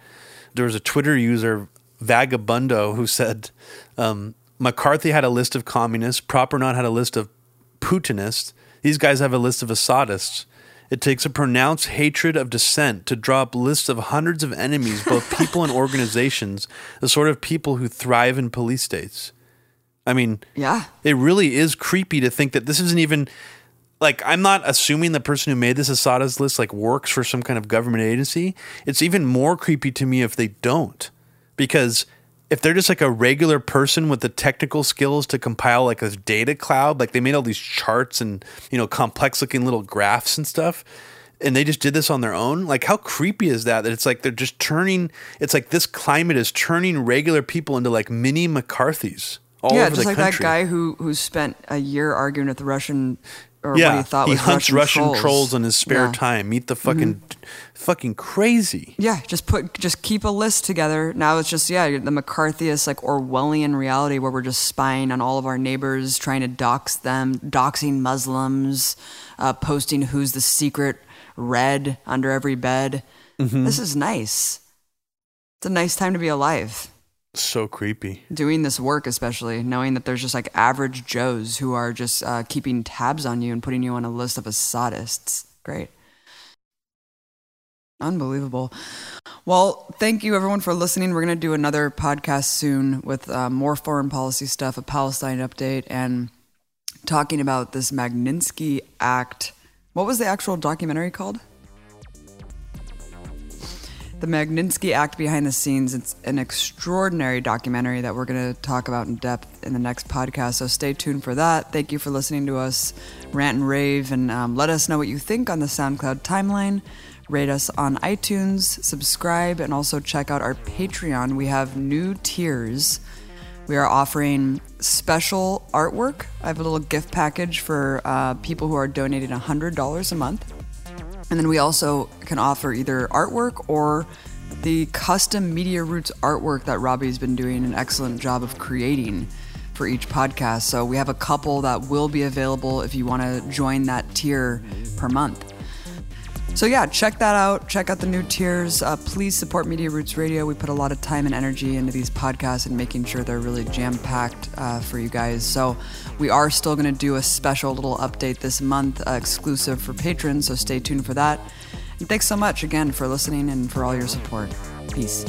there was a Twitter user Vagabundo who said um, McCarthy had a list of communists, PropOrNot had a list of Putinists. These guys have a list of Assadists. It takes a pronounced hatred of dissent to draw up lists of hundreds of enemies, both (laughs) people and organizations, the sort of people who thrive in police states. I mean, yeah, it really is creepy to think that this isn't even like I'm not assuming the person who made this Assadist list like works for some kind of government agency. It's even more creepy to me if they don't, because if they're just like a regular person with the technical skills to compile like a data cloud, like they made all these charts and you know complex looking little graphs and stuff, and they just did this on their own. Like how creepy is that? That it's like they're just turning. It's like this climate is turning regular people into like mini McCarthy's. All yeah, just like country. that guy who who spent a year arguing with the Russian or yeah, what he thought he was hunts Russian, Russian trolls. trolls. in his spare yeah. time. Meet the fucking, mm-hmm. fucking crazy. Yeah, just put, just keep a list together. Now it's just yeah, the McCarthyist like Orwellian reality where we're just spying on all of our neighbors, trying to dox them, doxing Muslims, uh, posting who's the secret red under every bed. Mm-hmm. This is nice. It's a nice time to be alive so creepy. Doing this work, especially knowing that there's just like average Joes who are just uh, keeping tabs on you and putting you on a list of Assadists. Great. Unbelievable. Well, thank you everyone for listening. We're going to do another podcast soon with uh, more foreign policy stuff, a Palestine update, and talking about this Magnitsky Act. What was the actual documentary called? The Magnitsky Act Behind the Scenes. It's an extraordinary documentary that we're going to talk about in depth in the next podcast. So stay tuned for that. Thank you for listening to us rant and rave, and um, let us know what you think on the SoundCloud timeline. Rate us on iTunes, subscribe, and also check out our Patreon. We have new tiers. We are offering special artwork. I have a little gift package for uh, people who are donating $100 a month. And then we also can offer either artwork or the custom Media Roots artwork that Robbie's been doing an excellent job of creating for each podcast. So we have a couple that will be available if you want to join that tier per month. So yeah, check that out. Check out the new tiers. Uh, please support Media Roots Radio. We put a lot of time and energy into these podcasts and making sure they're really jam packed uh, for you guys. So we are still going to do a special little update this month, uh, exclusive for patrons. So stay tuned for that. And thanks so much again for listening and for all your support. Peace.